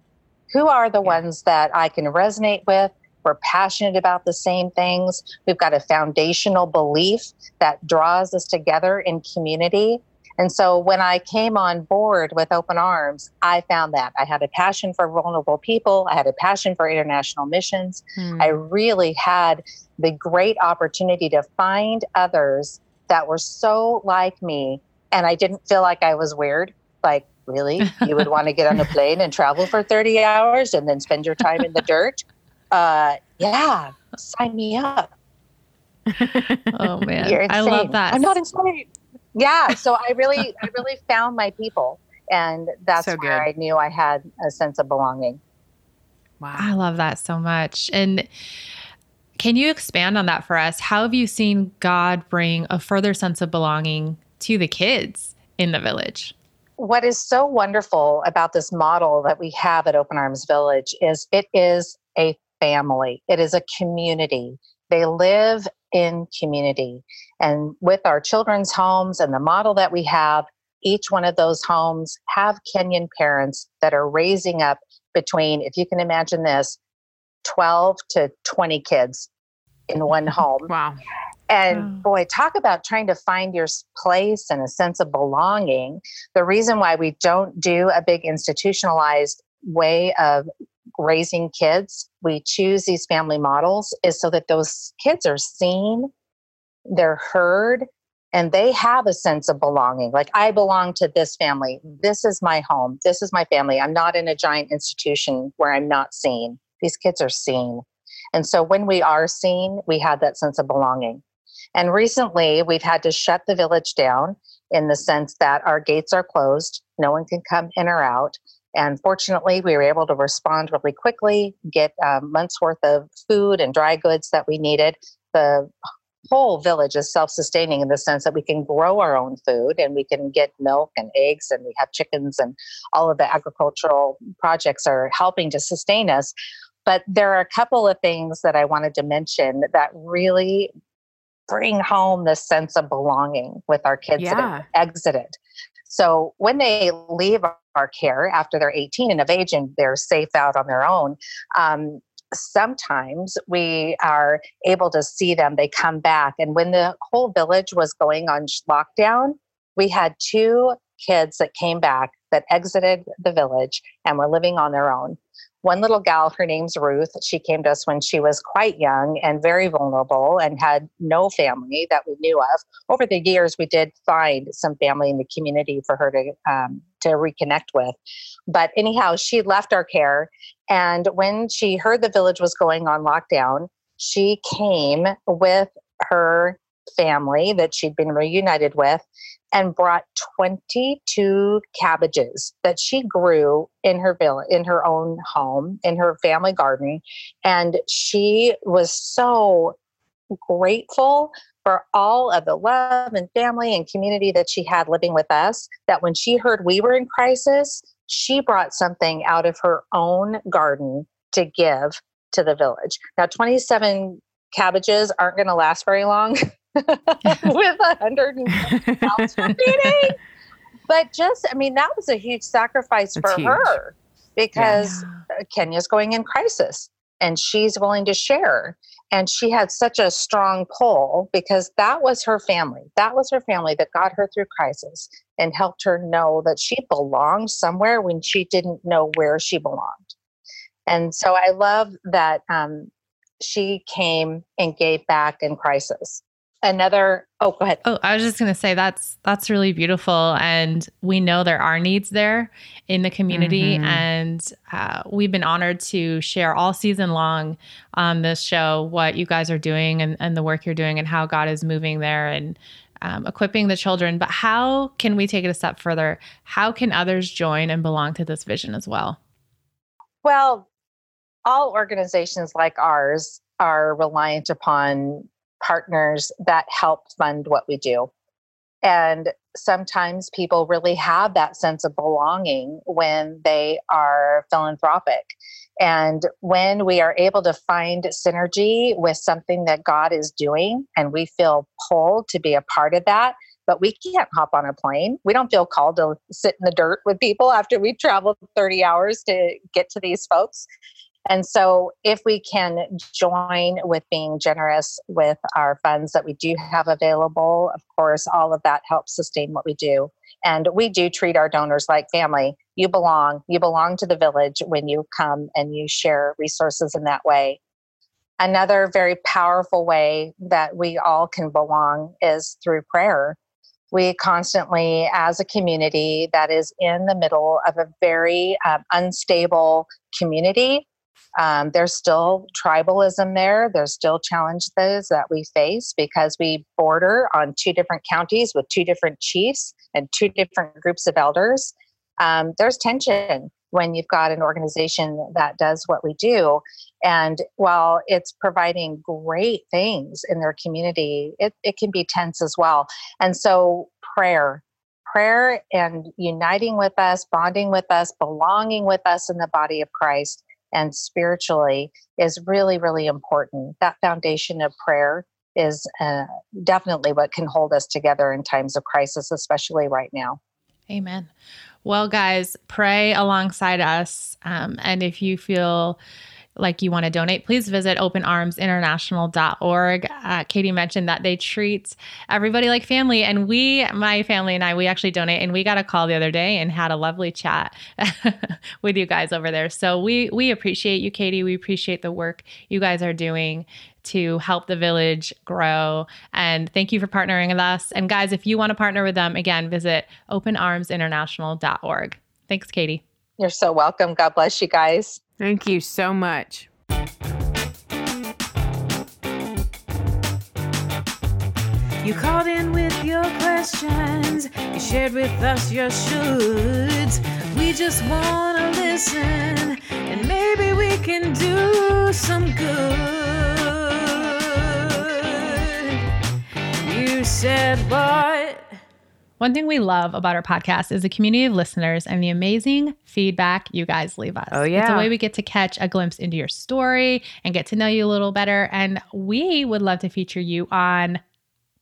Who are the ones that I can resonate with? We're passionate about the same things. We've got a foundational belief that draws us together in community. And so when I came on board with Open Arms, I found that I had a passion for vulnerable people, I had a passion for international missions. Hmm. I really had the great opportunity to find others that were so like me. And I didn't feel like I was weird. Like, really? You would want to get on a [laughs] plane and travel for 30 hours and then spend your time in the dirt? Uh, yeah, sign me up. [laughs] Oh man, I love that. I'm not insane. Yeah. So I [laughs] really, I really found my people. And that's So where good. I knew I had a sense of belonging. Wow. I love that so much. And can you expand on that for us? How have you seen God bring a further sense of belonging to the kids in the village? what is so wonderful about this model that we have at Open Arms Village is it is a family, it is a community. They live in community. And with our children's homes and the model that we have, each one of those homes have Kenyan parents that are raising up between, if you can imagine this, 12 to 20 kids in one [laughs] home. Wow. And boy, talk about trying to find your place and a sense of belonging. The reason why we don't do a big institutionalized way of raising kids, we choose these family models is so that those kids are seen, they're heard, and they have a sense of belonging. Like, I belong to this family. This is my home. This is my family. I'm not in a giant institution where I'm not seen. These kids are seen. And so when we are seen, we have that sense of belonging. And recently, we've had to shut the village down in the sense that our gates are closed, no one can come in or out. And fortunately, we were able to respond really quickly, get um, months worth of food and dry goods that we needed. The whole village is self sustaining in the sense that we can grow our own food and we can get milk and eggs and we have chickens and all of the agricultural projects are helping to sustain us. But there are a couple of things that I wanted to mention that really bring home this sense of belonging with our kids that have exited. So when they leave our care after they're 18 and of age and they're safe out on their own, um, sometimes we are able to see them. They come back. And when the whole village was going on lockdown, we had two kids that came back that exited the village and were living on their own. One little gal, her name's Ruth. She came to us when she was quite young and very vulnerable and had no family that we knew of. Over the years, we did find some family in the community for her to um, to reconnect with. But anyhow, she left our care, and when she heard the village was going on lockdown, she came with her family that she'd been reunited with and brought 22 cabbages that she grew in her villa in her own home in her family garden. And she was so grateful for all of the love and family and community that she had living with us that when she heard we were in crisis she brought something out of her own garden to give to the village now 27 cabbages aren't going to last very long [laughs] with a hundred and pounds for [laughs] feeding. But just, I mean, that was a huge sacrifice That's for huge. her because uh, Kenya's going in crisis and she's willing to share. And she had such a strong pull because that was her family. That was her family that got her through crisis and helped her know that she belonged somewhere when she didn't know where she belonged. And so I love that um, she came and gave back in crisis. Another, oh, go ahead. Oh, I was just going to say that's that's really beautiful, and we know there are needs there in the community, Mhm. and uh, we've been honored to share all season long on this show what you guys are doing and, and the work you're doing and how God is moving there and um, equipping the children. But how can we take it a step further? How can others join and belong to this vision as well? Well, all organizations like ours are reliant upon partners that help fund what we do. And sometimes people really have that sense of belonging when they are philanthropic. And when we are able to find synergy with something that God is doing and we feel pulled to be a part of that, but we can't hop on a plane. We don't feel called to sit in the dirt with people after we've traveled 30 hours to get to these folks. And so, if we can join with being generous with our funds that we do have available, of course, all of that helps sustain what we do. And we do treat our donors like family. You belong. You belong to the village when you come and you share resources in that way. Another very powerful way that we all can belong is through prayer. We constantly, as a community that is in the middle of a very um, unstable community, um, there's still tribalism there. There's still challenges that we face because we border on two different counties with two different chiefs and two different groups of elders. Um, there's tension when you've got an organization that does what we do. And while it's providing great things in their community, it, it can be tense as well. And so, prayer, prayer and uniting with us, bonding with us, belonging with us in the body of Christ and spiritually is really, really important. That foundation of prayer is uh, definitely what can hold us together in times of crisis, especially right now. Amen. Well, guys, pray alongside us. Um, and if you feel like you want to donate, please visit openarmsinternational.org. Uh, Katie mentioned that they treat everybody like family. And we, my family and I, we actually donate. And we got a call the other day and had a lovely chat [laughs] with you guys over there. So we, we appreciate you, Katie. We appreciate the work you guys are doing to help the village grow. And thank you for partnering with us. And guys, if you want to partner with them, again, visit openarmsinternational.org. Thanks, Katie. You're so welcome. God bless you guys. Thank you so much. You called in with your questions. You shared with us your shoulds. We just want to listen, and maybe we can do some good. You said what? One thing we love about our podcast is the community of listeners and the amazing feedback you guys leave us. Oh, yeah. It's a way we get to catch a glimpse into your story and get to know you a little better. And we would love to feature you on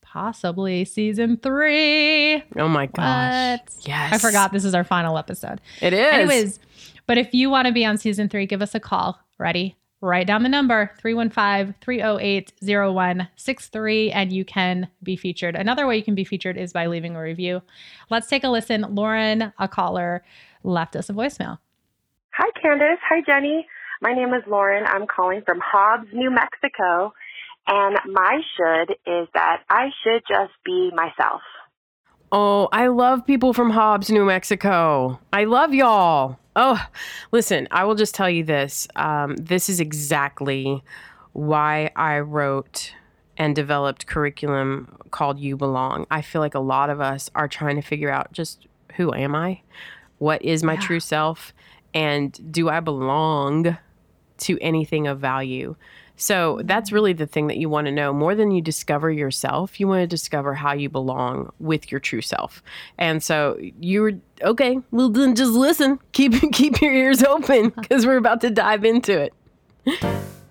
possibly season three. Oh my gosh. What? Yes. I forgot this is our final episode. It is. Anyways, but if you want to be on season three, give us a call. Ready? Write down the number 315 308 0163 and you can be featured. Another way you can be featured is by leaving a review. Let's take a listen. Lauren, a caller, left us a voicemail. Hi, Candace. Hi, Jenny. My name is Lauren. I'm calling from Hobbs, New Mexico. And my should is that I should just be myself. Oh, I love people from Hobbs, New Mexico. I love y'all. Oh, listen, I will just tell you this. Um, this is exactly why I wrote and developed curriculum called You Belong. I feel like a lot of us are trying to figure out just who am I? What is my true self? And do I belong to anything of value? So that's really the thing that you want to know. More than you discover yourself, you want to discover how you belong with your true self. And so you're okay. Well, then just listen. Keep [laughs] keep your ears open because we're about to dive into it. [laughs]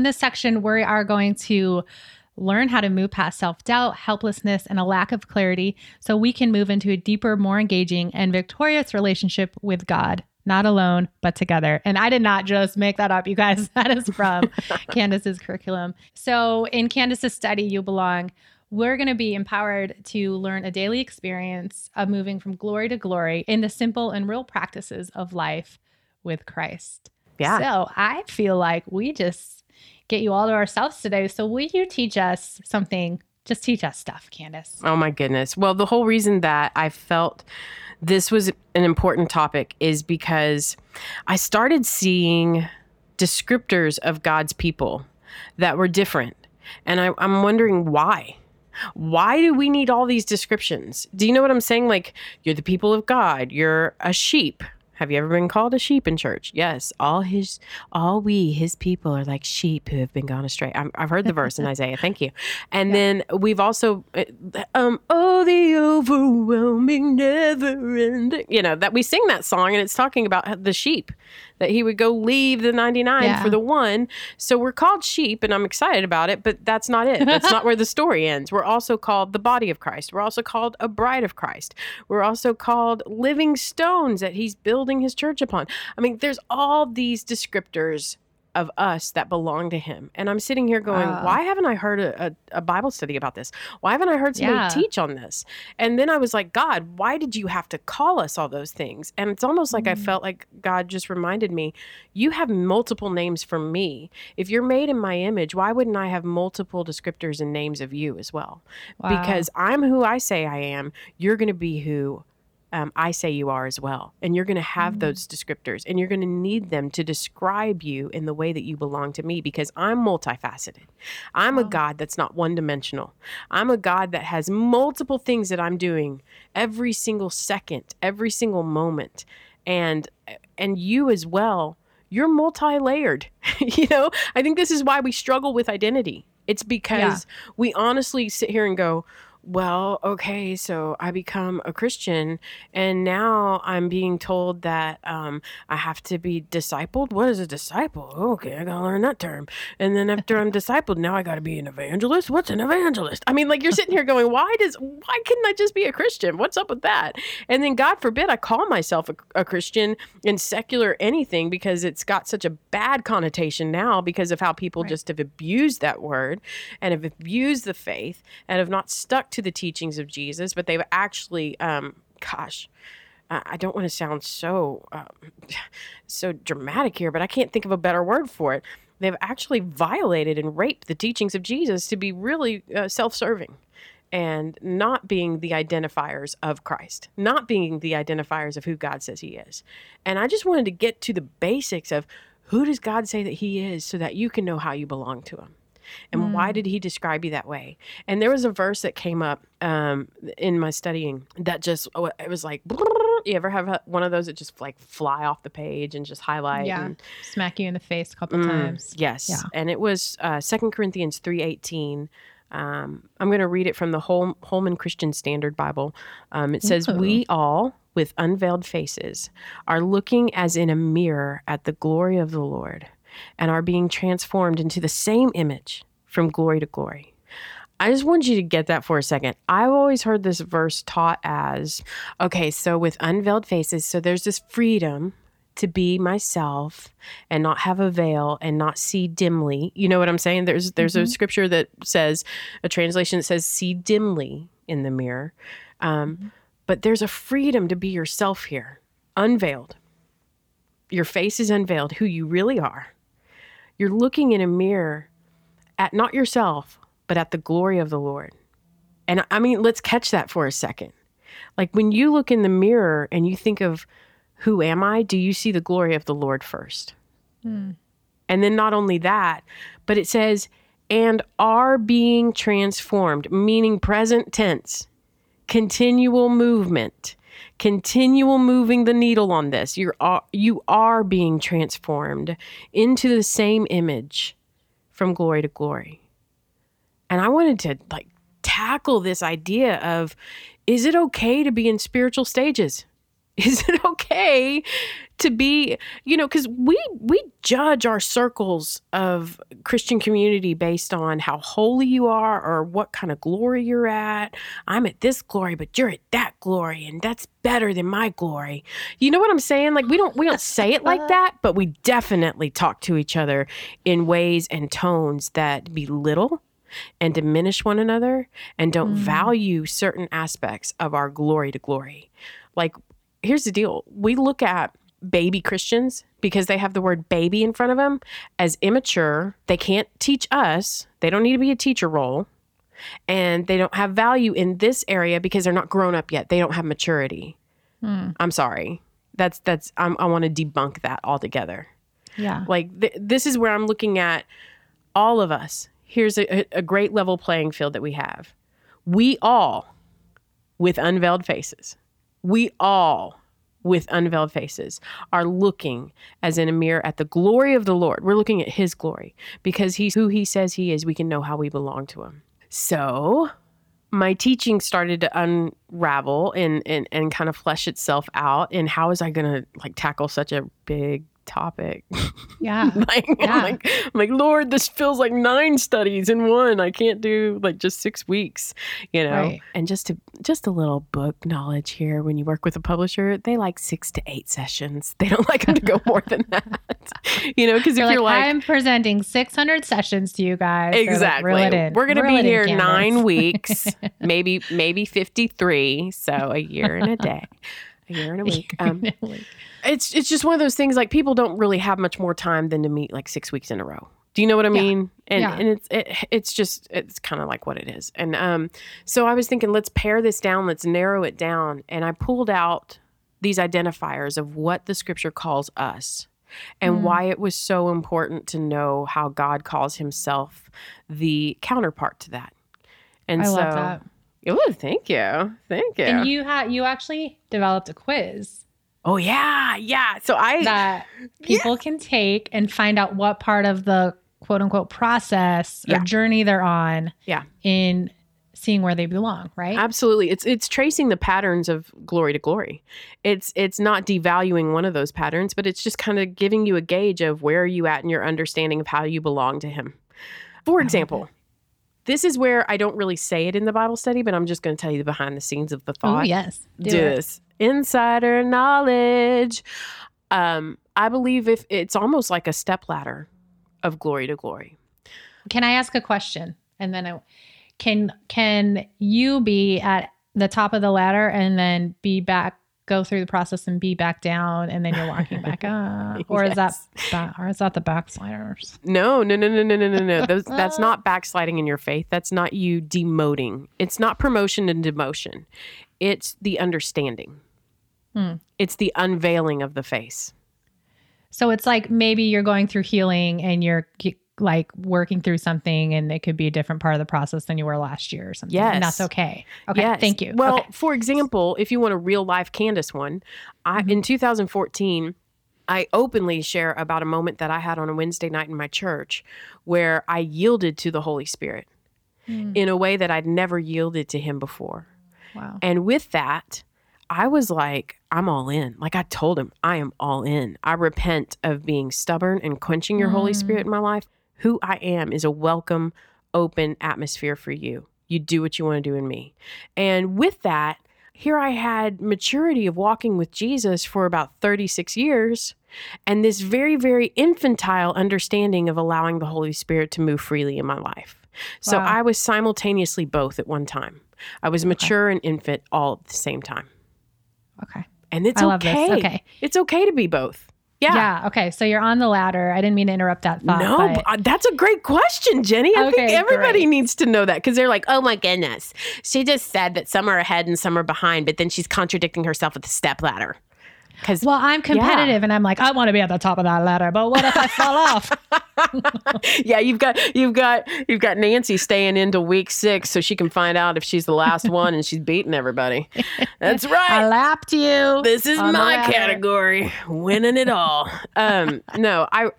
in this section, we are going to learn how to move past self doubt, helplessness, and a lack of clarity so we can move into a deeper, more engaging, and victorious relationship with God. Not alone, but together. And I did not just make that up, you guys. [laughs] That is from [laughs] Candace's curriculum. So, in Candace's study, You Belong, we're going to be empowered to learn a daily experience of moving from glory to glory in the simple and real practices of life with Christ. Yeah. So I feel like we just get you all to ourselves today. So will you teach us something? Just teach us stuff, Candace. Oh my goodness. Well, the whole reason that I felt this was an important topic is because I started seeing descriptors of God's people that were different. And I, I'm wondering why. Why do we need all these descriptions? Do you know what I'm saying? Like, you're the people of God, you're a sheep. Have you ever been called a sheep in church? Yes, all his, all we, his people, are like sheep who have been gone astray. i have heard the verse in [laughs] Isaiah. Thank you. And then we've also, uh, um, oh, the overwhelming, never ending. You know that we sing that song, and it's talking about the sheep that he would go leave the 99 Yeah. for the one. So we're called sheep, and I'm excited about it, but that's not it. That's not where the [laughs] story ends. We're also called the body of Christ. We're also called a bride of Christ. We're also called living stones that he's building his church upon. I mean, there's all these descriptors of us that belong to him. And I'm sitting here going, Wow. why haven't I heard a, a, a Bible study about this? Why haven't I heard somebody Yeah. teach on this? And then I was like, God, why did you have to call us all those things? And it's almost like I Mm. felt like God just reminded me, you have multiple names for me. If you're made in my image, why wouldn't I have multiple descriptors and names of you as well? Wow. Because I'm who I say I am. You're going to be who um, I say you are as well. And you're going to have Mm. those descriptors and you're going to need them to describe you in the way that you belong to me because I'm multifaceted. I'm a God that's not one dimensional. I'm a God that has multiple things that I'm doing every single second, every single moment. And and you as well, you're multi-layered. [laughs] you know, I think this is why we struggle with identity. It's because we honestly sit here and go, well, okay, so I become a Christian, and now I'm being told that um, I have to be discipled. What is a disciple? Okay, I gotta learn that term. And then after I'm discipled, now I gotta be an evangelist. What's an evangelist? I mean, like you're sitting here going, why does why couldn't I just be a Christian? What's up with that? And then God forbid I call myself a, a Christian in secular anything because it's got such a bad connotation now because of how people just have abused that word and have abused the faith and have not stuck to the teachings of Jesus, but they've actually, um, gosh, I don't want to sound so um, [laughs] so dramatic here, but I can't think of a better word for it. They've actually violated and raped the teachings of Jesus to be really uh, self-serving and not being the identifiers of Christ, not being the identifiers of who God says He is. And I just wanted to get to the basics of who does God say that He is, so that you can know how you belong to Him and why did he describe you that way and there was a verse that came up um, in my studying that just oh, it was like you ever have one of those that just like fly off the page and just highlight Yeah. and, Smack you in the face a couple Mm, times. yes Yeah. and it was uh, corinthians 3.18 um, i'm going to read it from the Hol- holman christian standard bible um, it says Ooh. we all with unveiled faces are looking as in a mirror at the glory of the lord and are being transformed into the same image from glory to glory. I just want you to get that for a second. I've always heard this verse taught as okay, so with unveiled faces, so there's this freedom to be myself and not have a veil and not see dimly. You know what I'm saying? There's there's a scripture that says a translation that says see dimly in the mirror. Um, But there's a freedom to be yourself here, unveiled. Your face is unveiled, who you really are. You're looking in a mirror at not yourself, but at the glory of the Lord. And I mean, let's catch that for a second. Like when you look in the mirror and you think of who am I, do you see the glory of the Lord first? Hmm. And then not only that, but it says, and are being transformed, meaning present tense, continual movement, continual moving the needle on this. You're you are being transformed into the same image from glory to glory. And I wanted to like tackle this idea of is it okay to be in spiritual stages? [laughs] Is it okay to be, you know, cuz we we judge our circles of Christian community based on how holy you are or what kind of glory you're at. I'm at this glory, but you're at that glory and that's better than my glory. You know what I'm saying? Like we don't we don't say it like [laughs] that, but we definitely talk to each other in ways and tones that belittle and diminish one another and don't mm. value certain aspects of our glory to glory. Like, here's the deal we look at baby Christians because they have the word baby in front of them as immature. They can't teach us, they don't need to be a teacher role. And they don't have value in this area because they're not grown up yet. They don't have maturity. Hmm. I'm sorry. That's that's I'm, I want to debunk that altogether. Yeah. Like th- this is where I'm looking at all of us. Here's a, a great level playing field that we have. We all, with unveiled faces, we all with unveiled faces are looking as in a mirror at the glory of the Lord. We're looking at his glory because he's who he says he is. We can know how we belong to him. So my teaching started to unravel and, and, and kind of flesh itself out. And how was I going to like tackle such a big topic? Yeah. [laughs] like, Yeah. I'm like, I'm like, Lord, this feels like nine studies in one. I can't do like just six weeks, you know. Right. And just to just a little book knowledge here. When you work with a publisher, they like six to eight sessions. They don't like them to go more than [laughs] that, [laughs] you know. Because if You're you're like, like, I'm presenting 600 sessions to you guys. Like, exactly, in. we're gonna Reel be here nine weeks, maybe maybe fifty three. So a year and a day, a year and a [laughs] week. Um, it's it's just one of those things like people don't really have much more time than to meet like six weeks in a row. Do you know what I Yeah. mean? And Yeah. and it's it, it's just it's kind of like what it is. And um, so I was thinking, let's pare this down, let's narrow it down, and I pulled out these identifiers of what the scripture calls us. And Mm. why it was so important to know how God calls himself the counterpart to that. And I so. Oh, thank you. Thank you. And you had you actually developed a quiz oh, yeah. Yeah. So I, that [laughs] people can take and find out what part of the quote unquote process or Yeah. journey they're on Yeah. in seeing where they belong, right? Absolutely. It's it's tracing the patterns of glory to glory. It's it's not devaluing one of those patterns, but it's just kind of giving you a gauge of where are you at in your understanding of how you belong to him. For example, this is where I don't really say it in the Bible study, but I'm just going to tell you the behind the scenes of the thought. Oh, yes. Do Do it. this. Insider knowledge. Um, I believe if it's almost like a step ladder of glory to glory. Can I ask a question? And then I, can can you be at the top of the ladder and then be back go through the process and be back down and then you're walking back up [laughs] or is that Yes. or is that the backsliders? No, no, no, no, no, no, no, no. [laughs] Those, that's not backsliding in your faith. That's not you demoting. It's not promotion and demotion. It's the understanding. Hmm. It's the unveiling of the face. So it's like maybe you're going through healing and you're like working through something and it could be a different part of the process than you were last year or something. And that's okay. Okay. Yes. Thank you. Well, Okay. for example, if you want a real life Candace one, I Mm-hmm. in 2014, I openly share about a moment that I had on a Wednesday night in my church where I yielded to the Holy Spirit Mm. in a way that I'd never yielded to him before. wow. And with that, I was like, I'm all in. Like I told him, I am all in. I repent of being stubborn and quenching your Holy Mm. Spirit in my life. Who I am is a welcome, open atmosphere for you. You do what you want to do in me. And with that, here I had maturity of walking with Jesus for about 36 years and this very, very infantile understanding of allowing the Holy Spirit to move freely in my life. So Wow. I was simultaneously both at one time. I was mature and infant all at the same time. Okay. And it's okay. this. Okay. It's okay to be both. Yeah. Yeah. Okay. So you're on the ladder. I didn't mean to interrupt that thought. no, but- uh, that's a great question, Jenny. I think everybody great. needs to know that because they're like, oh my goodness. She just said that some are ahead and some are behind, but then she's contradicting herself with the step ladder. Because well, I'm competitive and I'm like, I want to be at the top of that ladder, but what if I fall off? [laughs] yeah, you've got you've got you've got Nancy staying into week six so she can find out if she's the last [laughs] one and she's beating everybody. That's right. I lapped you. This is my category, winning it all. Um, no, I,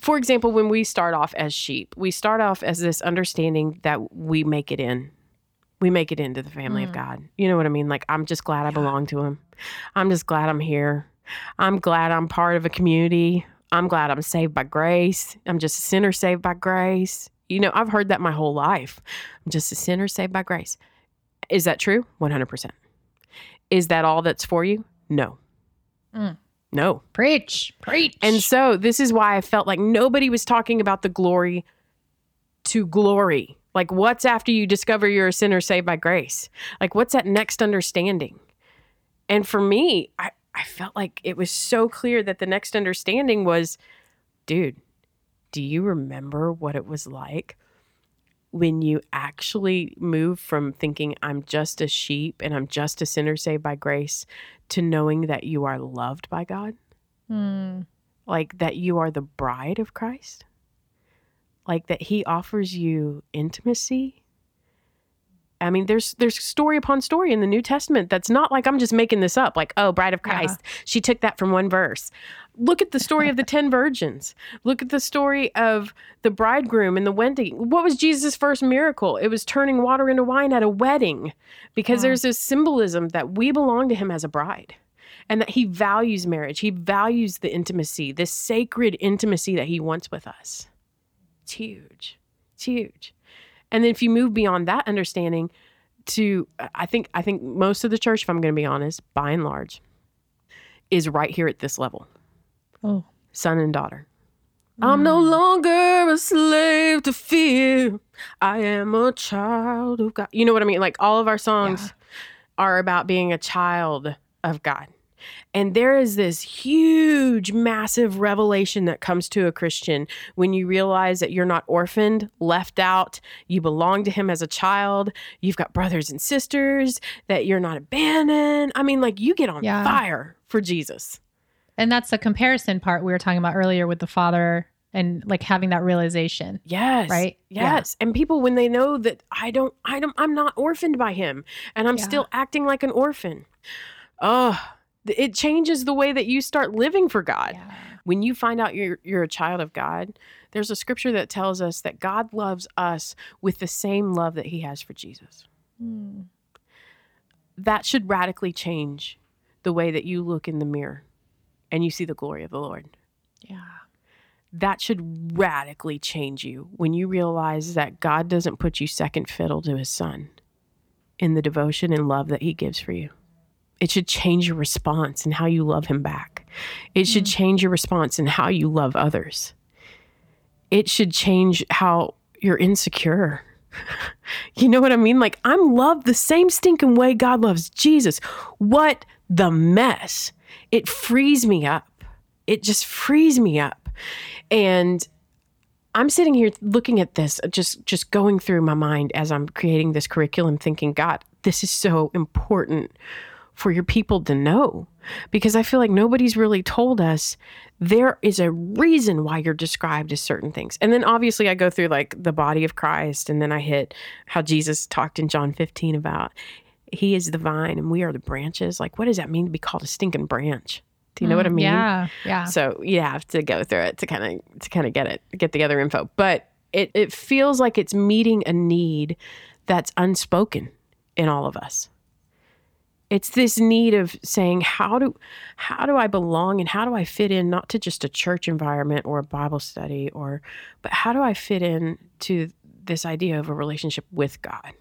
for example, when we start off as sheep, we start off as this understanding that we make it in. We make it into the family of Mm. God. You know what I mean? Like, I'm just glad I belong to Him. I'm just glad I'm here. I'm glad I'm part of a community. I'm glad I'm saved by grace. I'm just a sinner saved by grace. You know, I've heard that my whole life. I'm just a sinner saved by grace. Is that true? 100%. Is that all that's for you? No. Mm. No. Preach. Preach. And so this is why I felt like nobody was talking about the glory to glory. Like, what's after you discover you're a sinner saved by grace? Like, what's that next understanding? And for me, I, I felt like it was so clear that the next understanding was dude, do you remember what it was like when you actually move from thinking I'm just a sheep and I'm just a sinner saved by grace to knowing that you are loved by God, Mm. like that you are the bride of Christ, like that He offers you intimacy. I mean, there's there's story upon story in the New Testament that's not like I'm just making this up. Like, oh, bride of Yeah. Christ, she took that from one verse. Look at the story of the ten virgins. Look at the story of the bridegroom and the wedding. What was Jesus' first miracle? It was turning water into wine at a wedding, because Wow. there's this symbolism that we belong to Him as a bride and that he values marriage. He values the intimacy, this sacred intimacy that he wants with us. It's huge. It's huge. And then if you move beyond that understanding to uh, I think I think most of the church, if I'm going to be honest, by and large, is right here at this level. Oh. Son and daughter. Mm. I'm no longer a slave to fear. I am a child of God. You know what I mean? Like all of our songs are about being a child of God. And there is this huge, massive revelation that comes to a Christian when you realize that you're not orphaned, left out, you belong to Him as a child, you've got brothers and sisters, that you're not abandoned. I mean, like you get on Yeah. fire for Jesus. And that's the comparison part we were talking about earlier with the father and like having that realization. Yes. Right? Yeah. Yes. And people when they know that I don't I don't I'm not orphaned by him and I'm Yeah. still acting like an orphan. Oh, it changes the way that you start living for God. When you find out you're you're a child of God, there's a scripture that tells us that God loves us with the same love that he has for Jesus. Mm. That should radically change the way that you look in the mirror and you see the glory of the Lord. Yeah. that should radically change you when you realize that God doesn't put you second fiddle to his son in the devotion and love that he gives for you. It should change your response and how you love him back. It should mm. change your response and how you love others. It should change how you're insecure. [laughs] you know what I mean? Like, I'm loved the same stinking way God loves Jesus. What the mess? It frees me up. It just frees me up. And I'm sitting here looking at this, just just going through my mind as I'm creating this curriculum, thinking, God, this is so important for your people to know. Because I feel like nobody's really told us there is a reason why you're described as certain things. And then obviously I go through like the body of Christ, and then I hit how Jesus talked in John 15 about he is the vine and we are the branches. Like, what does that mean to be called a stinking branch? Do you know what I Mm, mean? Yeah. Yeah. So you have to go through it to kind of to kind of get it, get the other info. But it it feels like it's meeting a need that's unspoken in all of us. It's this need of saying how do how do I belong and how do I fit in not to just a church environment or a Bible study or but how do I fit in to this idea of a relationship with God?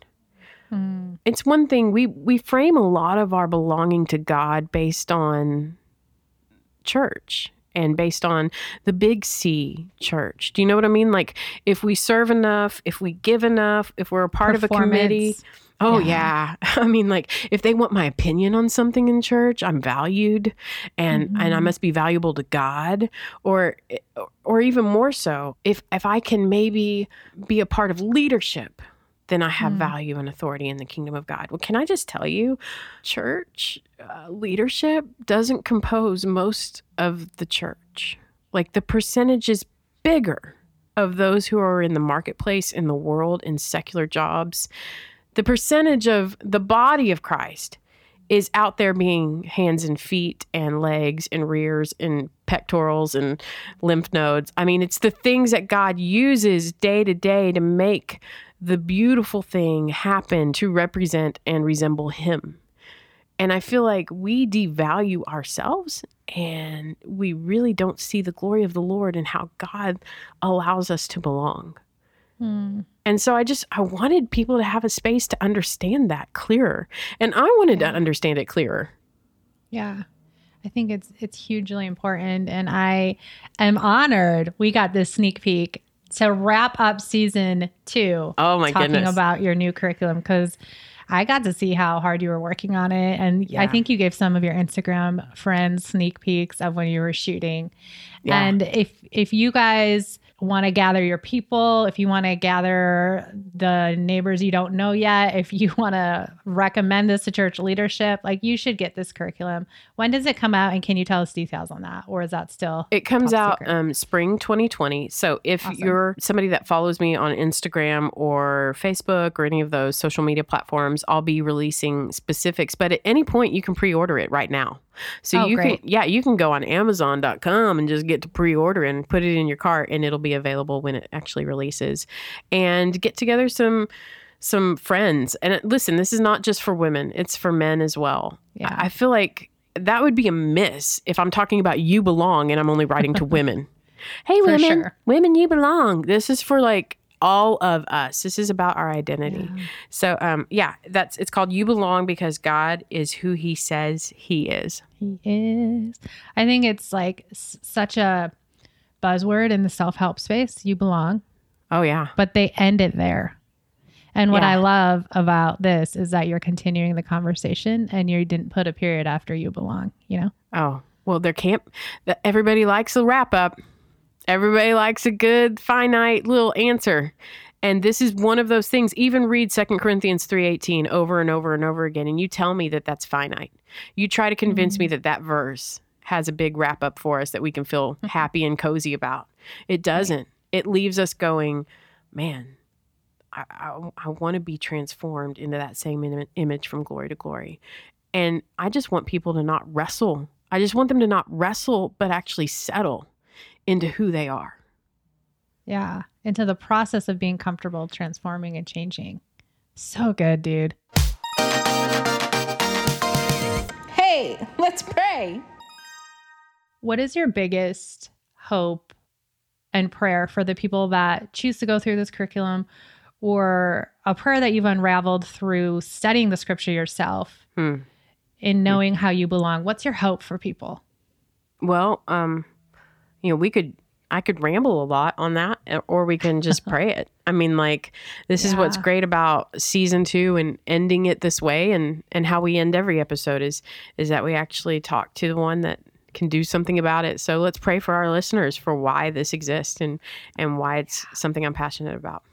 Mm. It's one thing we we frame a lot of our belonging to God based on church and based on the big C church. Do you know what I mean? Like if we serve enough, if we give enough, if we're a part of a committee. Oh Yeah. yeah. [laughs] I mean like if they want my opinion on something in church, I'm valued and and I Mhm. must be valuable to God or or even more so, if if I can maybe be a part of leadership, then I have Mm. value and authority in the kingdom of God. Well, can I just tell you, church uh, leadership doesn't compose most of the church. Like the percentage is bigger of those who are in the marketplace, in the world, in secular jobs. The percentage of the body of Christ is out there being hands and feet and legs and rears and pectorals and lymph nodes. I mean, it's the things that God uses day to day to make the beautiful thing happen to represent and resemble Him. And I feel like we devalue ourselves and we really don't see the glory of the Lord and how God allows us to belong. Mm. And so I just I wanted people to have a space to understand that clearer. And I wanted to understand it clearer. Yeah. I think it's it's hugely important and I am honored we got this sneak peek to wrap up season 2 Oh my talking goodness. about your new curriculum cuz I got to see how hard you were working on it and I think you gave some of your Instagram friends sneak peeks of when you were shooting. Yeah. And if if you guys want to gather your people, if you want to gather the neighbors you don't know yet, if you [laughs] want to recommend this to church leadership, like you should get this curriculum. When does it come out? And can you tell us details on that? Or is that still? It comes out um, spring 2020. So if Awesome. you're somebody that follows me on Instagram or Facebook or any of those social media platforms, I'll be releasing specifics. But at any point, you can pre-order it right now. So Oh, you great. can, yeah, you can go on Amazon.com and just get to pre-order and put it in your cart, and it'll be available when it actually releases. And get together some some friends. And uh, listen, this is not just for women; it's for men as well. Yeah. I I feel like that would be a miss if I'm talking about you belong and I'm only writing to women. [laughs] Hey, For women, sure. women, you belong. This is for like all of us. This is about our identity. So, um, yeah, that's it's called "You Belong" because God is who He says He is. He is. I think it's like s- such a buzzword in the self help space. You belong, Oh yeah, but they end it there. And what Yeah. I love about this is that you're continuing the conversation and you didn't put a period after you belong, you know? Oh, well, there can't. Everybody likes a wrap up. Everybody likes a good finite little answer. And this is one of those things. Even read 2 Corinthians 3:18 over and over and over again and you tell me that that's finite. You try to convince me mm-hmm. that that verse has a big wrap up for us that we can feel mm-hmm. happy and cozy about. It doesn't. It leaves us going, man, I, I, I want to be transformed into that same im- image from glory to glory. And I just want people to not wrestle. I just want them to not wrestle, but actually settle into who they are. Yeah. Into the process of being comfortable, transforming, and changing. So good, dude. Hey, let's pray. What is your biggest hope and prayer for the people that choose to go through this curriculum or a prayer that you've unraveled through studying the scripture yourself Hmm. in knowing how you belong? What's your hope for people? Well, um, you know, we could I could ramble a lot on that, eh, or we can just [laughs] pray it. I mean, like this is what's great about season two and ending it this way, and and how we end every episode is is that we actually talk to the one that can do something about it. So let's pray for our listeners for why this exists and and why it's something I'm passionate about.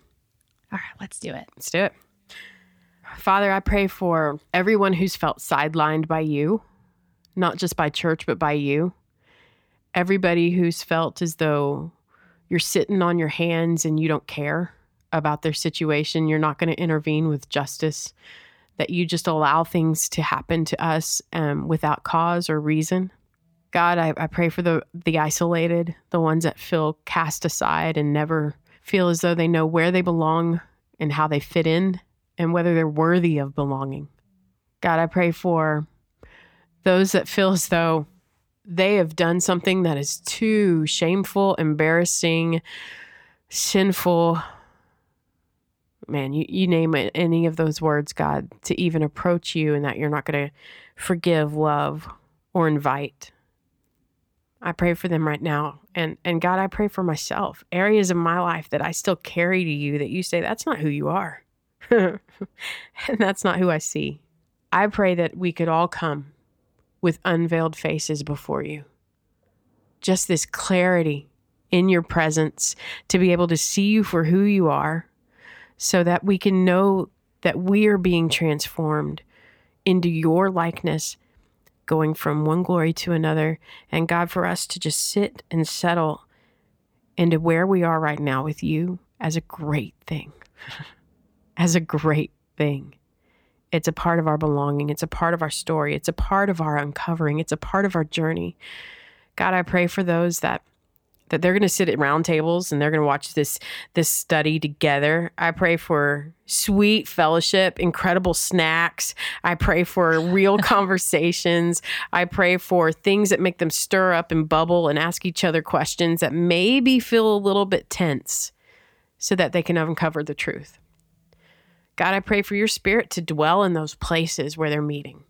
All right, let's do it. Let's do it. Father, I pray for everyone who's felt sidelined by you, not just by church, but by you. Everybody who's felt as though you're sitting on your hands and you don't care about their situation. You're not going to intervene with justice, that you just allow things to happen to us um, without cause or reason. God, I, I pray for the, the isolated, the ones that feel cast aside and never feel as though they know where they belong and how they fit in and whether they're worthy of belonging. God, I pray for those that feel as though they have done something that is too shameful, embarrassing, sinful. Man, you, you name it, any of those words, God, to even approach you and that you're not going to forgive, love, or invite. I pray for them right now. And and God, I pray for myself. Areas of my life that I still carry to you that you say that's not who you are. [laughs] and that's not who I see. I pray that we could all come with unveiled faces before you. Just this clarity in your presence to be able to see you for who you are so that we can know that we are being transformed into your likeness going from one glory to another. And God, for us to just sit and settle into where we are right now with you as a great thing, [laughs] as a great thing. It's a part of our belonging. It's a part of our story. It's a part of our uncovering. It's a part of our journey. God, I pray for those that that they're going to sit at round tables and they're going to watch this this study together. I pray for sweet fellowship, incredible snacks. I pray for real [laughs] conversations. I pray for things that make them stir up and bubble and ask each other questions that maybe feel a little bit tense so that they can uncover the truth. God, I pray for your spirit to dwell in those places where they're meeting.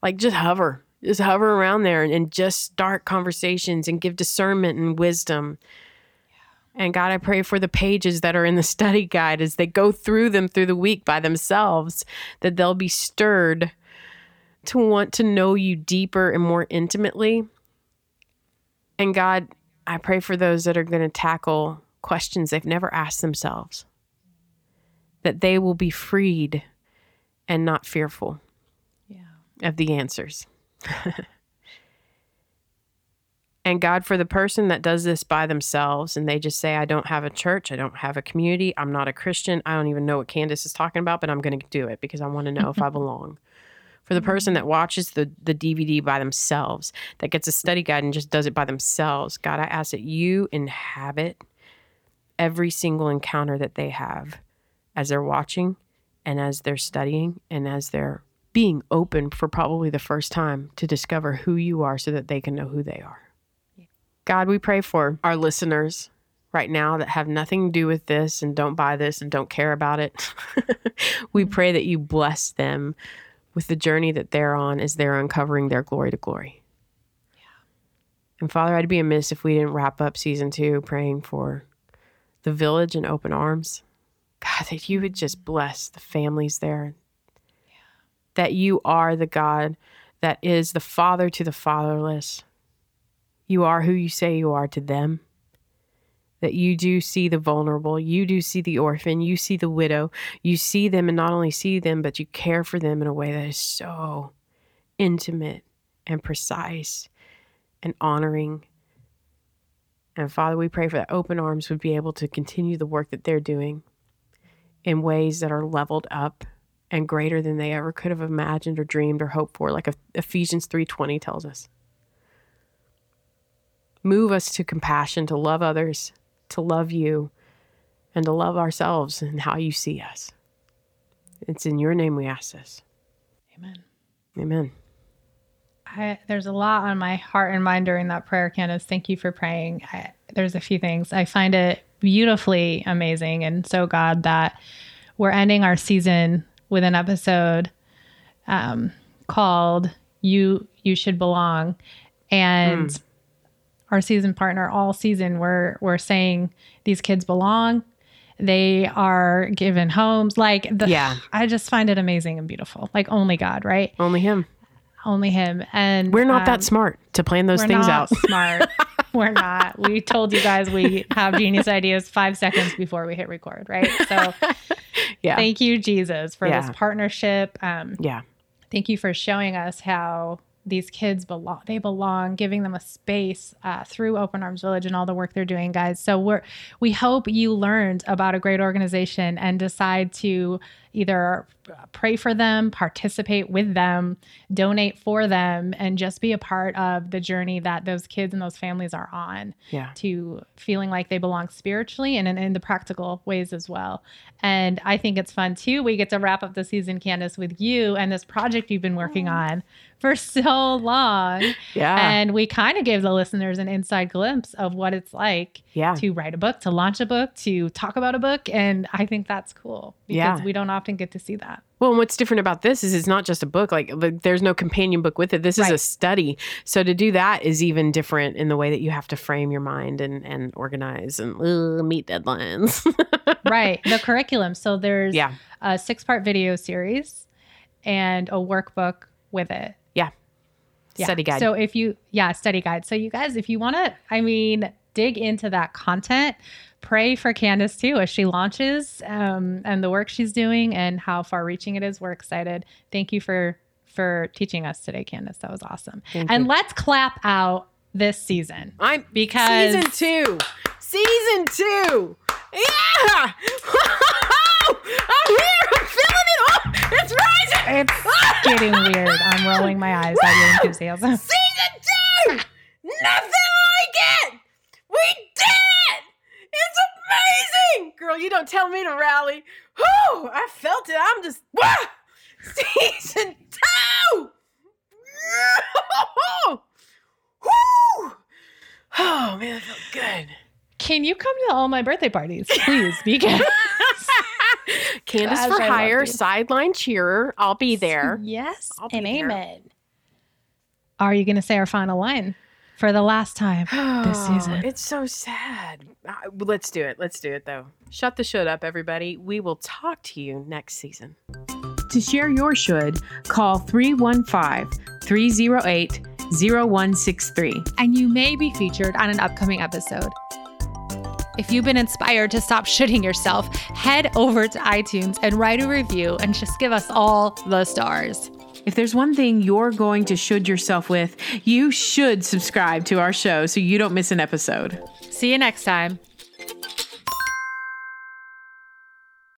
Like just hover, just hover around there and, and just start conversations and give discernment and wisdom. And God, I pray for the pages that are in the [laughs] study guide as they go through them through the week by themselves, that they'll be stirred to want to know you deeper and more intimately. And God, I pray for those that are going to tackle questions they've never asked themselves, that they will be freed and not fearful Yeah. of the answers. [laughs] and God, for the person that does this by themselves and they just say, I don't have a church, I don't have a community, I'm not a Christian, I don't even know what Candace is talking about, but I'm going to do it because I want to know if I [laughs] belong. For the person that watches the, the DVD by themselves, that gets a study guide and just does it by themselves, God, I ask that you inhabit every single encounter that they have as they're watching and as they're studying and as they're being open for probably the first time to discover who you are so that they can know who they are. God, we pray for our listeners right now that have nothing to do with this and don't buy this and don't care about it. [laughs] we pray that you bless them with the journey that they're on as they're uncovering their glory to glory. And Father, I'd be amiss if we didn't wrap up season two praying for the village and open arms. God, that you would just bless the families there. That you are the God that is the father to the fatherless. You are who you say you are to them. That you do see the vulnerable, you do see the orphan, you see the widow, you see them and not only see them, but you care for them in a way that is so intimate and precise and honoring. And Father, we pray for that open arms would be able to continue the work that they're doing in ways that are leveled up and greater than they ever could have imagined or dreamed or hoped for, like Ephesians 3:20 tells us. Move us to compassion, to love others, to love you, and to love ourselves and how you see us. It's in your name we ask this. Amen. Amen. I, there's a lot on my heart and mind during that prayer, Candace. Thank you for praying. I, there's a few things. I find it beautifully amazing and so God that we're ending our season with an episode um, called "You You Should Belong," and our season partner all season we're we're saying these kids belong. They are given homes. Like the, Yeah. I just find it amazing and beautiful. Like only God, right? Only him. Only Him. And We're not um, that smart to plan those we're things not out. [laughs] smart. we're not. We told you guys we have genius ideas five seconds before we hit record, right? So [laughs] Yeah. thank you, Jesus, for Yeah. this partnership. Um, yeah. thank you for showing us how these kids belong they belong giving them a space uh, through open arms village and all the work they're doing guys so we're we hope you learned about a great organization and decide to either pray for them participate with them donate for them and just be a part of the journey that those kids and those families are on Yeah. to feeling like they belong spiritually and in, in the practical ways as well. And I think it's fun too. We get to wrap up the season, Candace, with you and this project you've been working on for so long. Yeah. And we kind of gave the listeners an inside glimpse of what it's like yeah. to write a book, to launch a book, to talk about a book. And I think that's cool because Yeah. we don't often get to see that. Well, and what's different about this is it's not just a book. Like, like there's no companion book with it. This is a study. So to do that is even different in the way that you have to frame your mind and and organize and uh, meet deadlines. [laughs] right. The curriculum. So there's yeah. a six part video series and a workbook with it. Yeah. Study guide. So if you, yeah, study guide. So you guys, if you want to, I mean, dig into that content, pray for Candace too as she launches um, and the work she's doing and how far reaching it is. We're excited. Thank you for for teaching us today, Candace. That was awesome. Thank and you. let's clap out this season. I'm because- season two. Season two. Yeah. [laughs] I'm here. I'm feeling it. Oh, it's rising. It's [laughs] getting weird. I'm rolling my eyes at your enthusiasm. Season two! Nothing like it! We did it! It's amazing! Girl, you don't tell me to rally. Whew! I felt it. I'm just. Wah! [laughs] Season two! Whew! Oh, man, that felt good. Can you come to all my birthday parties, please? Because [laughs] [laughs] Candace As for I Hire, sideline cheerer. I'll be there. Yes, I'll be and there. amen. Are you going to say our final line for the last time this [gasps] season? It's so sad. Uh, let's do it. Let's do it though. Shut the should up, everybody. We will talk to you next season. To share your should, call 315 308 0163. and you may be featured on an upcoming episode. If you've been inspired to stop shitting yourself, head over to iTunes and write a review and just give us all the stars. If there's one thing you're going to should yourself with, you should subscribe to our show so you don't miss an episode. See you next time.